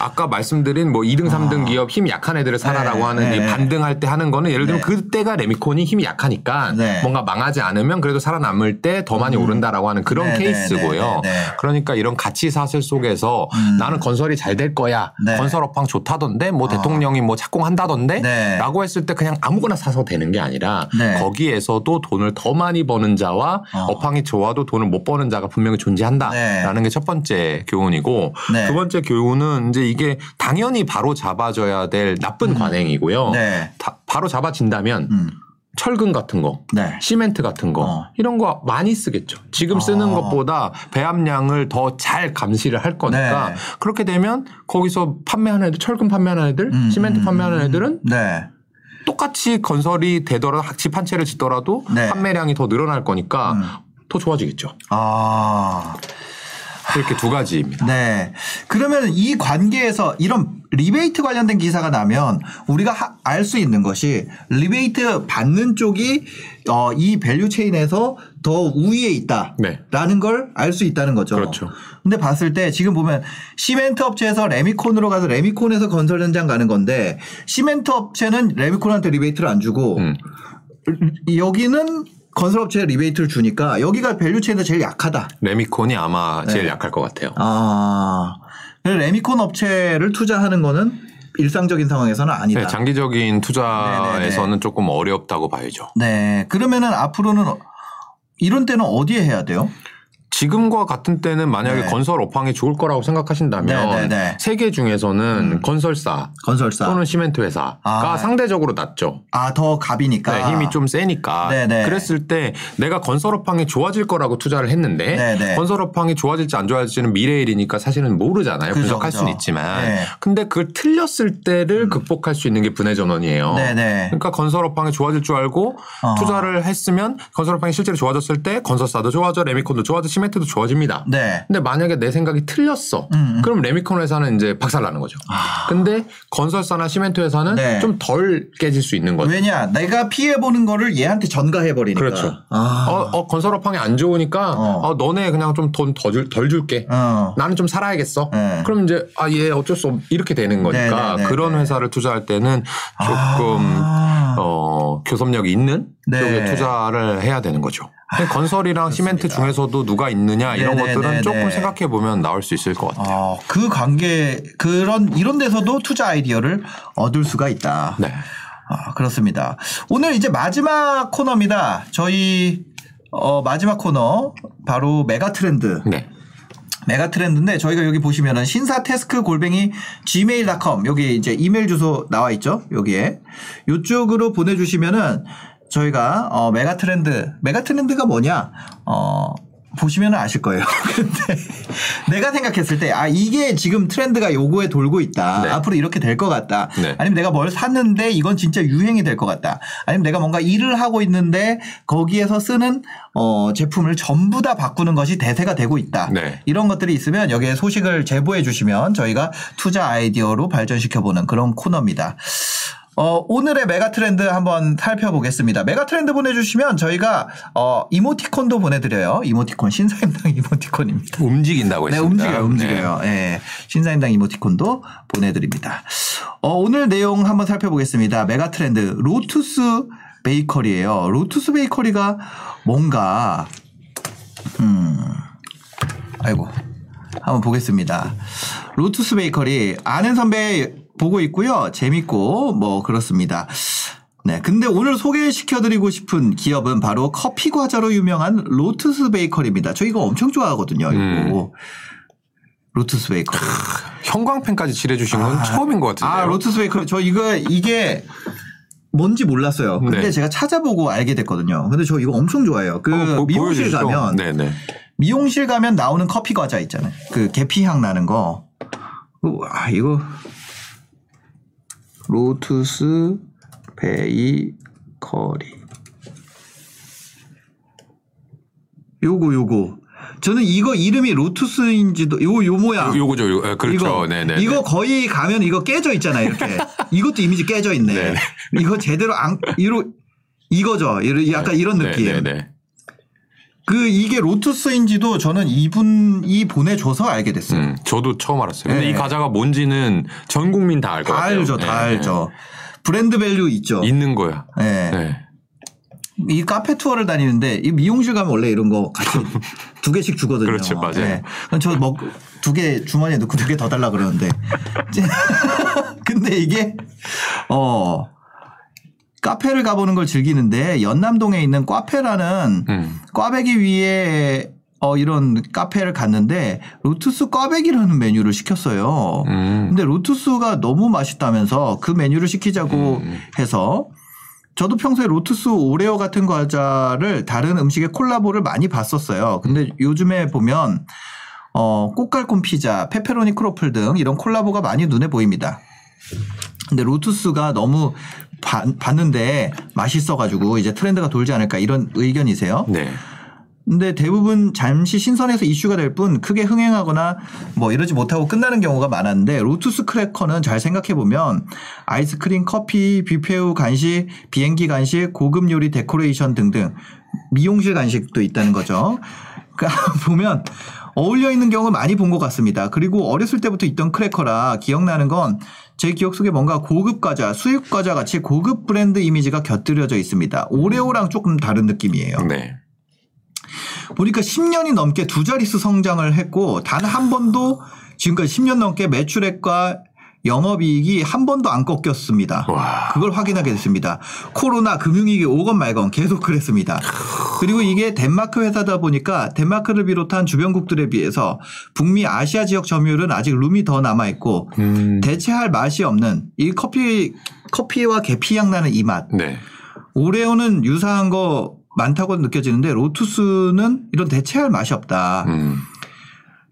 아까 말씀드린 뭐 2등, 3등 기업 힘 약한 애들을 사라라고 네. 하는 이 네. 반등할 때 하는 거는 예를 들면 네. 그때가 레미콘이 힘이 약하니까 네. 뭔가 망하지 않으면 그래도 살아남을 때 더 많이 오른다라고 하는 그런 네, 네, 케이스고요. 네, 네, 네. 그러니까 이런 가치 사슬 속에서 나는 건설이 잘 될 거야. 네. 건설 업황 좋다던데 뭐 대통령이 뭐 착공한다던데 네. 라고 했을 때 그냥 아무거나 사서 되는 게 아니라 네. 거기에서도 돈을 더 많이 버는 자와 어. 업황이 좋아도 돈을 못 버는 자가 분명히 존재한다라는 네. 게첫 번째 교훈이고 네. 두 번째 교훈은 이제 이게 당연히 바로 잡아줘야 될 나쁜 관행이고요. 네. 다- 바로 잡아진다면 음. 철근 같은 거, 네. 시멘트 같은 거 어. 이런 거 많이 쓰겠죠. 지금 쓰는 어. 것보다 배합량을 더 잘 감시를 할 거니까 네. 그렇게 되면 거기서 판매하는 애들, 철근 판매하는 애들, 음, 시멘트 음, 판매하는 애들은 네. 똑같이 건설이 되더라도 집 한 채를 짓더라도 네. 판매량이 더 늘어날 거니까 음. 더 좋아지겠죠. 아. 이렇게 두 가지입니다. 네. 그러면 이 관계에서 이런 리베이트 관련된 기사가 나면 우리가 알 수 있는 것이 리베이트 받는 쪽이 어, 이 value chain에서 더 우위에 있다라는 네. 걸알 수 있다는 거죠. 그렇죠. 근데 봤을 때 지금 보면 시멘트 업체에서 레미콘으로 가서 레미콘에서 건설 현장 가는 건데 시멘트 업체는 레미콘한테 리베이트를 안 주고 음. 여기는 건설업체에 리베이트를 주니까 여기가 value chain에서 제일 약하다. 레미콘이 아마 제일 네. 약할 것 같아요. 아. 레미콘 업체를 투자하는 거는 일상적인 상황에서는 아니다. 네, 장기적인 투자에서는 네네네. 조금 어렵다고 봐야죠. 네. 그러면은 앞으로는 이런 때는 어디에 해야 돼요? 지금과 같은 때는 만약에 네. 건설 업황이 좋을 거라고 생각하신다면 네네네. 세 개 중에서는 건설사 건설사. 또는 시멘트 회사가 아. 상대적으로 낫죠. 아, 더 갑이니까. 네, 힘이 좀 세니까. 네네. 그랬을 때 내가 건설 업황이 좋아질 거라고 투자를 했는데 네네. 건설 업황이 좋아질지 안 좋아질지는 미래 일이니까 사실은 모르잖아요. 그죠, 분석할 그죠. 수는 있지만. 네. 근데 그걸 틀렸을 때를 극복할 수 있는 게 분해 전원이에요. 네네. 그러니까 건설 업황이 좋아질 줄 알고 어. 투자를 했으면 건설 업황이 실제로 좋아졌을 때 건설사도 좋아져, 레미콘도 좋아져, 시멘트 도 좋아집니다. 네. 근데 만약에 내 생각이 틀렸어. 음, 음. 그럼 레미콘 회사는 이제 박살 나는 거죠. 근데 건설사나 시멘트 회사는 네. 좀덜 깨질 수 있는 거죠. 왜냐? 내가 피해 보는 거를 얘한테 전가해 버리니까. 그렇죠. 아. 어, 어, 건설 업황이 안 좋으니까 어. 어, 너네 그냥 좀 돈 덜 줄게. 어. 나는 좀 살아야겠어. 네. 그럼 이제 아, 얘 어쩔 수 없, 이렇게 되는 거니까 네, 네, 네, 그런 네. 회사를 투자할 때는 조금 아. 어, 교섭력이 있는 네. 쪽에 투자를 해야 되는 거죠. 건설이랑 시멘트 중에서도 누가 있느냐 이런 네, 네, 것들은 네, 조금 네. 생각해 보면 나올 수 있을 것 같아요. 어, 그 관계 그런 이런 데서도 투자 아이디어를 얻을 수가 있다. 네. 아, 그렇습니다. 오늘 이제 마지막 코너입니다. 저희 어, 마지막 코너 바로 메가 트렌드. 네. 메가 트렌드인데 저희가 여기 보시면은 신사 테스크 골뱅이 gmail.com 여기 이제 이메일 주소 나와 있죠. 여기에 이쪽으로 보내주시면은 저희가 어, 메가 트렌드 메가 트렌드가 뭐냐 어. 보시면 아실 거예요. [laughs] 근데 내가 생각했을 때, 아, 이게 지금 트렌드가 요거에 돌고 있다. 네. 앞으로 이렇게 될 것 같다. 네. 아니면 내가 뭘 샀는데 이건 진짜 유행이 될 것 같다. 아니면 내가 뭔가 일을 하고 있는데 거기에서 쓰는 어, 제품을 전부 다 바꾸는 것이 대세가 되고 있다. 네. 이런 것들이 있으면 여기에 소식을 제보해 주시면 저희가 투자 아이디어로 발전시켜보는 그런 코너입니다. 어, 오늘의 메가 트렌드 한번 살펴보겠습니다. 메가 트렌드 보내주시면 저희가 어, 이모티콘도 보내드려요. 이모티콘 신사임당 이모티콘입니다. 움직인다고 네, 했습니다. 움직여요, 움직여요. 예. 신사임당 이모티콘도 보내드립니다. 어, 오늘 내용 한번 살펴보겠습니다. 메가 트렌드 로투스 베이커리예요. 로투스 베이커리가 뭔가 음, 아이고 한번 보겠습니다. 로투스 베이커리 아는 선배 보고 있고요. 재밌고 뭐 그렇습니다. 네. 근데 오늘 소개시켜드리고 싶은 기업은 바로 커피 과자로 유명한 로투스 베이커리입니다. 저 이거 엄청 좋아하거든요. 이거. 로투스 베이커리. 형광펜까지 칠해주신 건 아, 처음인 것 같은데요. 아 로투스 베이커리 저 이거 이게 뭔지 몰랐어요. 근데 네. 제가 찾아보고 알게 됐거든요. 근데 저 이거 엄청 좋아해요. 그 어, 미용실 보여주시죠? 가면 네네. 미용실 가면 나오는 커피 과자 있잖아요. 그 계피 향 나는 거. 와 이거 로투스 베이커리. 요거 요거 저는 이거 이름이 로투스인지도 요 요 모양. 요, 거죠 요, 예, 그렇죠. 이거, 네네. 이거 거의 가면 이거 깨져 있잖아요. 이렇게. [laughs] 이것도 이미지 깨져 있네. 네네. 이거 제대로 안 이로 이거죠. 약간 이런 느낌. 네네. 그 이게 로투스인지도 저는 이분이 보내줘서 알게 됐어요. 음, 저도 처음 알았어요. 근데 네. 이 과자가 뭔지는 전 국민 다 알것 같아요. 알죠, 다 네. 알죠. 브랜드 value 있죠. 있는 거야. 네. 네. 이 카페 투어를 다니는데 이 미용실 가면 원래 이런 거 같이 [laughs] 두 개씩 주거든요. 그렇죠, 맞아요. 네. 저먹 두 개 주머니에 넣고 두 개 더 달라 그러는데 [laughs] 근데 이게 어 카페를 가보는 걸 즐기는데 연남동에 있는 꽈페라는 음. 꽈배기 위에 어 이런 카페를 갔는데 로투스 꽈배기라는 메뉴를 시켰어요. 음. 근데 로투스가 너무 맛있다면서 그 메뉴를 시키자고 음. 해서 저도 평소에 로투스 오레오 같은 과자를 다른 음식에 콜라보를 많이 봤었어요. 근데 요즘에 보면 어, 꼬깔콘 피자, 페페로니 크로플 등 이런 콜라보가 많이 눈에 보입니다. 근데 로투스가 너무 바, 봤는데 맛있어가지고 이제 트렌드가 돌지 않을까 이런 의견이세요? 네. 근데 대부분 잠시 신선해서 이슈가 될 뿐 크게 흥행하거나 뭐 이러지 못하고 끝나는 경우가 많았는데 로투스 크래커는 잘 생각해 보면 아이스크림, 커피, 뷔페 후 간식, 비행기 간식, 고급 요리 데코레이션 등등 미용실 간식도 있다는 거죠. 그러니까 보면 어울려 있는 경우 많이 본 것 같습니다. 그리고 어렸을 때부터 있던 크래커라 기억나는 건 제 기억 속에 뭔가 고급 과자, 수입 과자 같이 고급 브랜드 이미지가 곁들여져 있습니다. 오레오랑 조금 다른 느낌이에요. 네. 보니까 10년이 넘게 두 자릿수 성장을 했고 단 한 번도 지금까지 10년 넘게 매출액과 영업이익이 한 번도 안 꺾였습니다. 와. 그걸 확인하게 됐습니다. 코로나 금융위기 오건 말건 계속 그랬습니다. 그리고 이게 덴마크 회사다 보니까 덴마크를 비롯한 주변국들에 비해서 북미 아시아 지역 점유율은 아직 room이 더 남아 있고 음. 대체할 맛이 없는 이 커피 커피와 계피 향 나는 이 맛. 네. 오레오는 유사한 거 많다고 느껴지는데 로투스는 이런 대체할 맛이 없다. 음.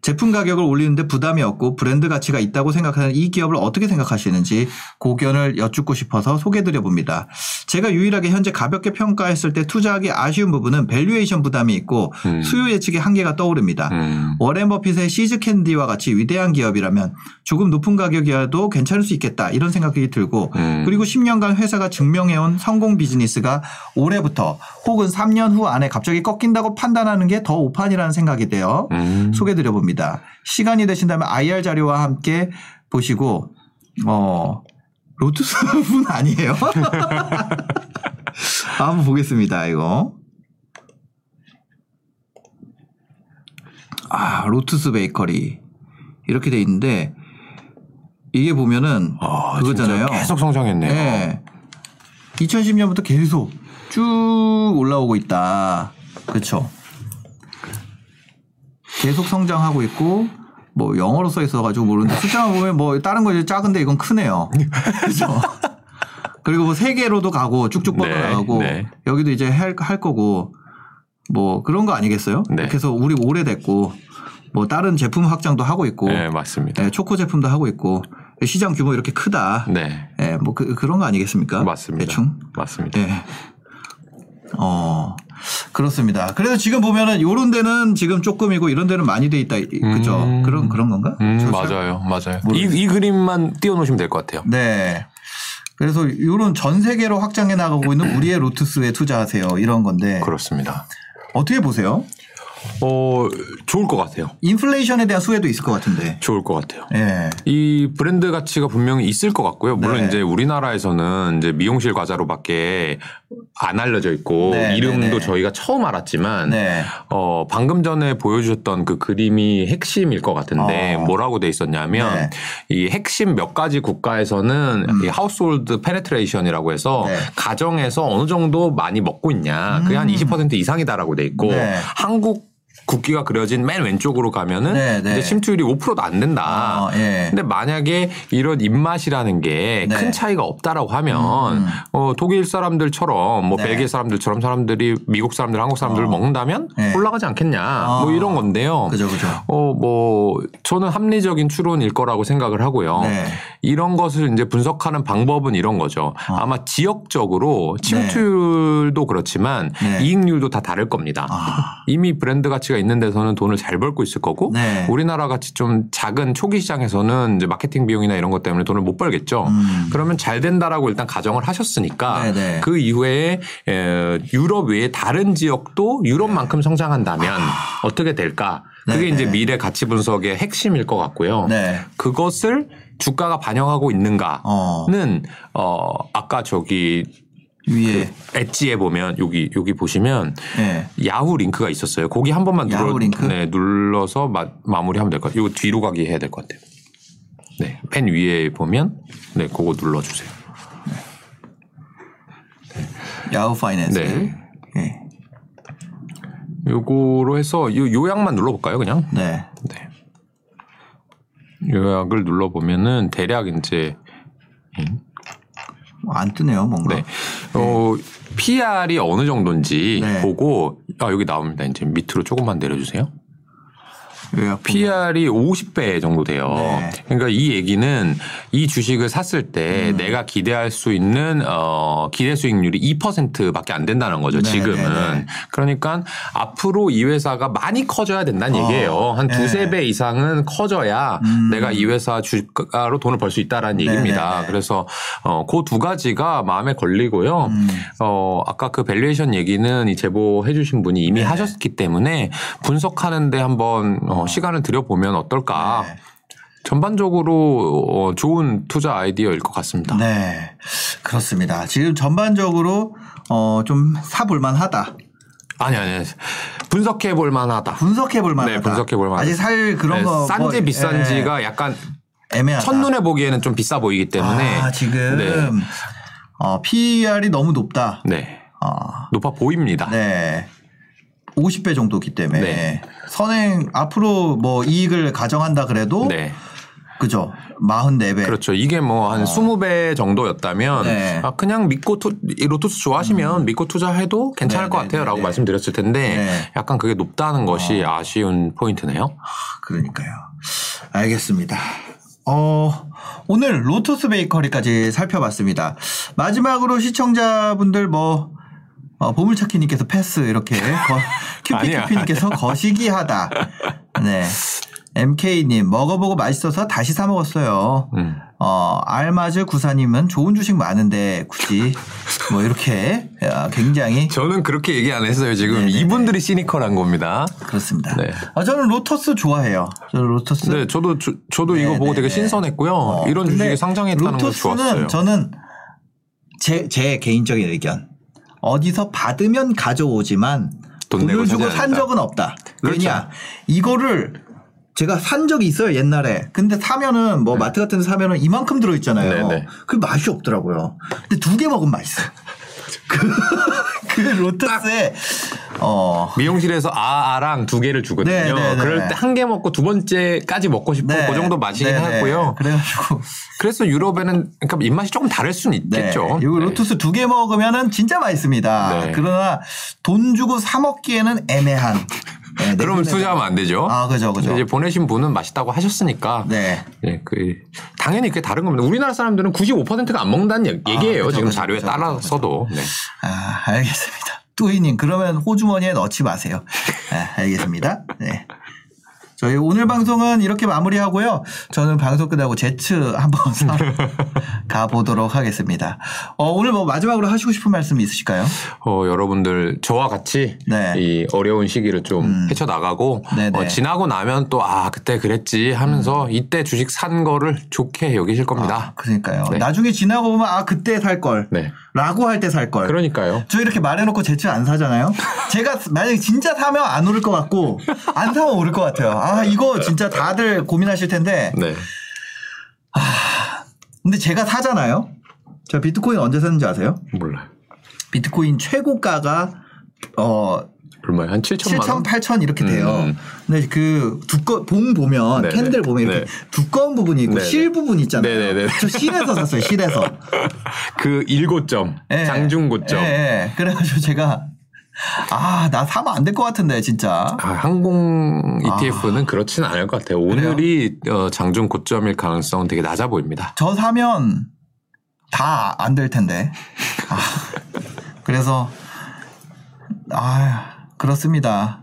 제품 가격을 올리는데 부담이 없고 브랜드 가치가 있다고 생각하는 이 기업을 어떻게 생각하시는지 고견을 여쭙고 싶어서 소개드려 봅니다. 제가 유일하게 현재 가볍게 평가했을 때 투자하기 아쉬운 부분은 valuation 부담이 있고 음. 수요 예측의 한계가 떠오릅니다. 음. 워렌 버핏의 시즈 캔디와 같이 위대한 기업이라면 조금 높은 가격이라도 괜찮을 수 있겠다 이런 생각이 들고 음. 그리고 10년간 회사가 증명해온 성공 비즈니스가 올해부터 혹은 3년 후 안에 갑자기 꺾인다고 판단하는 게 더 오판이라는 생각이 돼요. 음. 소개드려 봅니다. 겁니다. 시간이 되신다면 IR 자료와 함께 보시고 어 로투스 분 [laughs] 아니에요? [laughs] 한번 보겠습니다. 이거. 아 로투스 베이커리 이렇게 돼 있는데 이게 보면은 아, 그거잖아요. 계속 성장했네요. 네. 2010년부터 계속 쭉 올라오고 있다. 그렇죠. 계속 성장하고 있고 뭐 영어로 써 있어가지고 모르는데 숫자만 보면 뭐 다른 거 이제 작은데 이건 크네요. [laughs] 그렇죠. 그리고 뭐 세계로도 가고 쭉쭉 뻗어나가고 네, 네. 여기도 이제 할, 할 거고 뭐 그런 거 아니겠어요? 네. 그래서 우리 오래됐고 뭐 다른 제품 확장도 하고 있고 네, 맞습니다. 네, 초코 제품도 하고 있고 시장 규모 이렇게 크다. 네. 네, 뭐 그, 그런 거 아니겠습니까? 맞습니다. 대충. 맞습니다. 네. 어. 그렇습니다. 그래서 지금 보면은 요런 데는 지금 조금이고 이런 데는 많이 돼 있다. 그죠? 음. 그런 그런 건가? 음, 맞아요. 맞아요. 이, 이 그림만 띄워 놓으시면 될 것 같아요. 네. 그래서 요런 전 세계로 확장해 나가고 있는 우리의 로투스에 투자하세요. 이런 건데. 그렇습니다. 어떻게 보세요? 어 좋을 것 같아요. 인플레이션에 대한 수혜도 있을 것 같은데. 좋을 것 같아요. 예. 이 브랜드 가치가 분명히 있을 것 같고요. 물론 네. 이제 우리나라에서는 이제 미용실 과자로밖에 안 알려져 있고 네, 이름도 네, 네. 저희가 처음 알았지만 네. 어 방금 전에 보여주셨던 그 그림이 핵심일 것 같은데 어. 뭐라고 돼 있었냐면 네. 이 핵심 몇 가지 국가에서는 음. 이 household penetration이라고 해서 가정에서 어느 정도 많이 먹고 있냐 그게 음. 한20% 이상이다라고 돼 있고 한국 국기가 그려진 맨 왼쪽으로 가면은 네, 네. 이제 침투율이 5%도 안 된다. 어, 예. 근데 만약에 이런 입맛이라는 게큰 네. 음, 차이가 없다라고 하면 어, 독일 사람들처럼 뭐 네. 벨기에 사람들처럼 사람들이 미국 사람들, 한국 사람들을 먹는다면 네. 올라가지 않겠냐. 뭐 어. 이런 건데요. 그죠, 그죠. 어, 뭐, 저는 합리적인 추론일 거라고 생각을 하고요. 네. 이런 것을 이제 분석하는 방법은 이런 거죠. 아마 지역적으로 침투율도 그렇지만 네. 이익률도 다 다를 겁니다. 아. [laughs] 이미 브랜드 가치가 있는 데서는 돈을 잘 벌고 있을 거고 네. 우리나라 같이 좀 작은 초기 시장에서는 이제 마케팅 비용이나 이런 것 때문에 돈을 못 벌겠죠. 음. 그러면 잘 된다라고 일단 가정을 하셨으니까 네네. 그 이후에 에, 유럽 외에 다른 지역도 유럽만큼 성장한다면 어떻게 될까? 그게 네네. 이제 미래 가치 분석의 핵심일 것 같고요. 네. 그것을 주가가 반영하고 있는가는 어. 어 아까 저기 위에 엣지에 보면 여기 여기 보시면 네. 야후 링크가 있었어요. 거기 한 번만 눌러? 네, 눌러서 마, 마무리하면 될 것 같아요. 이거 뒤로 가기 해야 될 것 같아요. 네, 펜 위에 보면 네, 그거 눌러 주세요. 야후 파이낸스. 네. 네. 요거로 해서 요 요약만 눌러 볼까요, 그냥? 네. 네. 요약을 눌러 보면은 대략 이제 뭐안 뜨네요, 뭔가. 네. 어, PR이 어느 정도인지 네. 보고 아 여기 나옵니다. 이제 밑으로 조금만 내려 주세요. PR이 50배 정도 돼요. 네. 그러니까 이 얘기는 이 주식을 샀을 음. 때 내가 기대할 수 있는 어 기대 수익률이 2%밖에 안 된다는 거죠. 네, 지금은. 네, 네. 그러니까 앞으로 이 회사가 많이 커져야 된다는 어, 얘기예요. 한 네. 두세 배 이상은 커져야 음. 내가 이 회사 주가로 돈을 벌 수 있다라는 얘기입니다. 네, 네. 그래서 어그 두 가지가 마음에 걸리고요. 음. 어, 아까 그 valuation 얘기는 이 제보해 주신 분이 이미 네. 하셨기 때문에 분석하는데 한번 어, 시간을 들여보면 어떨까. 네. 전반적으로 어, 좋은 투자 아이디어일 것 같습니다. 네. 그렇습니다. 지금 전반적으로 어, 좀 사볼만 하다. 아니, 아니. 분석해 볼 만 하다. 분석해 볼 만하다. 네, 분석해 볼 만하다. 아직 살 그런 네, 거 싼지 뭐, 비싼지가 약간 예, 애매하다. 첫눈에 보기에는 좀 비싸 보이기 때문에. 아, 지금 네. 어, PER이 너무 높다. 네. 어, 높아 보입니다. 네. 50배 정도기 때문에 네. 선행 앞으로 뭐 이익을 가정한다 그래도 네. 그죠? 44배. 그렇죠. 이게 뭐한 20배 정도였다면 어. 네. 아, 그냥 믿고 투, 이 로투스 좋아하시면 믿고 투자해도 괜찮을 네, 것 네, 같아요. 네, 라고 네. 말씀드렸을 텐데 네. 약간 그게 높다는 것이 아쉬운 포인트네요. 그러니까요. 알겠습니다. 어, 오늘 로토스 베이커리까지 살펴봤습니다. 마지막으로 시청자분들 뭐, 어, 보물찾기님께서 패스 이렇게. [laughs] 큐피큐피님께서 거시기 하다. 네. MK님, 먹어보고 맛있어서 다시 사 먹었어요. 음. 어, 알마즈 구사님은 좋은 주식 많은데 굳이 뭐 이렇게 야, 굉장히 저는 그렇게 얘기 안 했어요. 지금 네, 네, 이분들이 시니컬한 겁니다. 그렇습니다. 네. 어, 저는 로터스 좋아해요. 저는 로터스 네, 저도 저, 저도 이거 네, 보고 네, 되게 네. 신선했고요. 어, 이런 주식이 상장했다는 거 좋았어요. 저는 제, 제 개인적인 의견. 어디서 받으면 가져오지만 돈 돈을 주고 산. 적은 없다. 그렇죠. 왜냐 이거를 제가 산 적이 있어요 옛날에. 근데 사면은 뭐 마트 같은 데 사면은 이만큼 들어 있잖아요. 네, 네. 그 맛이 없더라고요. 근데 두 개 먹으면 맛있어. [laughs] 그, 그 로터스에 어 미용실에서 아아랑 두 개를 주거든요. 네, 네, 네. 그럴 때 한 개 먹고 두 번째까지 먹고 싶고 네. 그 정도 맛이긴 네, 네. 하고요. 그래가지고 그래서 유럽에는 그러니까 입맛이 조금 다를 수는 네. 있겠죠. 네. 로투스 두개 먹으면은 진짜 맛있습니다. 네. 그러나 돈 주고 사 먹기에는 애매한. 네, 내 그러면 투자하면 안 되죠. 아, 그죠, 그죠. 이제 보내신 분은 맛있다고 하셨으니까. 네. 네, 그 당연히 그게 다른 겁니다. 우리나라 사람들은 95%가 안 먹는다는 얘- 얘기예요. 아, 그죠, 지금 그죠, 자료에 그죠, 따라서도. 네. 아, 알겠습니다. 뚜이님, 그러면 호주머니에 넣지 마세요. 네, 알겠습니다. 네. 저희 오늘 방송은 이렇게 마무리하고요. 저는 방송 끝나고 제츠 한번 사러 [laughs] 가보도록 하겠습니다. 어, 오늘 뭐 마지막으로 하시고 싶은 말씀 있으실까요? 어, 여러분들 저와 같이 네. 음. 이 어려운 시기를 좀 헤쳐나가고 네네. 음. 어, 지나고 나면 또 아 그때 그랬지 하면서 이때 주식 산 거를 좋게 여기실 겁니다. 그러니까요. 네. 나중에 지나고 보면 아, 그때 살 걸. 네. 라고 할 때 살 걸. 그러니까요. 저 이렇게 말해놓고 제가 안 사잖아요. 제가 만약에 진짜 사면 안 오를 것 같고 안 사면 오를 것 같아요. 아 이거 진짜 다들 고민하실 텐데. 네. 근데 제가 사잖아요. 제가 비트코인 언제 샀는지 아세요? 몰라요. 비트코인 최고가가 어 얼마야? 한 7천만 7천, 원? 8천 이렇게 돼요. 음. 근데 그 두꺼 봉 보면 네네. candle 보면 이렇게 네. 두꺼운 부분이 있고 네네. 실 부분 있잖아요. 네네네. 저 실에서 샀어요. 실에서. [laughs] 그 일고점, 예. 장중고점. 예, 예. 그래가지고 제가 아 나 사면 안 될 것 같은데 진짜. 아, 항공 ETF는 그렇진 않을 것 같아요. 오늘이 어, 장중 고점일 가능성은 되게 낮아 보입니다. 저 사면 다 안 될 텐데. 아, 그래서 아 그렇습니다.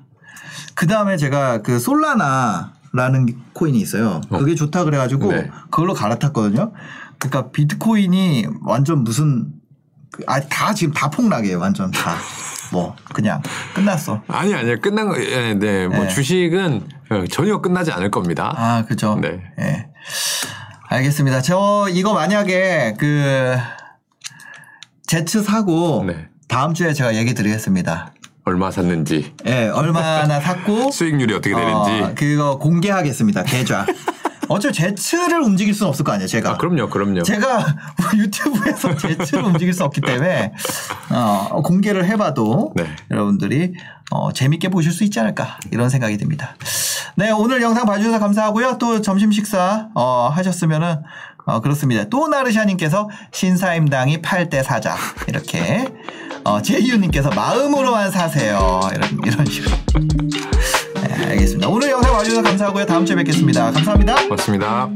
그 다음에 제가 그 솔라나라는 코인이 있어요. 그게 좋다 그래가지고 네. 그걸로 갈아탔거든요. 그러니까 비트코인이 완전 무슨 아 다 지금 다 폭락이에요. 완전 다. 뭐 그냥 끝났어. 아니 아니요 끝난 거 예, 네. 뭐 네. 주식은 어, 전혀 끝나지 않을 겁니다. 아 그죠. 네. 예. 알겠습니다. 저 이거 만약에 그 제츠 사고 네. 다음 주에 제가 얘기 드리겠습니다. 얼마 샀는지 예, 얼마나 샀고 [laughs] 수익률이 어떻게 되는지. 어, 그거 공개하겠습니다. 계좌. [laughs] 어차피 제츠를 움직일 수는 없을 거 아니에요, 제가. 아 그럼요, 그럼요. 제가 [laughs] 유튜브에서 제츠를 움직일 수 없기 때문에 어, 공개를 해봐도 네. 여러분들이 어, 재밌게 보실 수 있지 않을까 이런 생각이 듭니다. 네 오늘 영상 봐주셔서 감사하고요. 또 점심 식사 어, 하셨으면은 어, 그렇습니다. 또 나르샤님께서 신사임당이 8대 사자 이렇게 어, 제이유님께서 마음으로만 사세요 이런 이런 식으로. 알겠습니다. 오늘 영상 와주셔서 감사하고요. 다음 주에 뵙겠습니다. 감사합니다. 고맙습니다.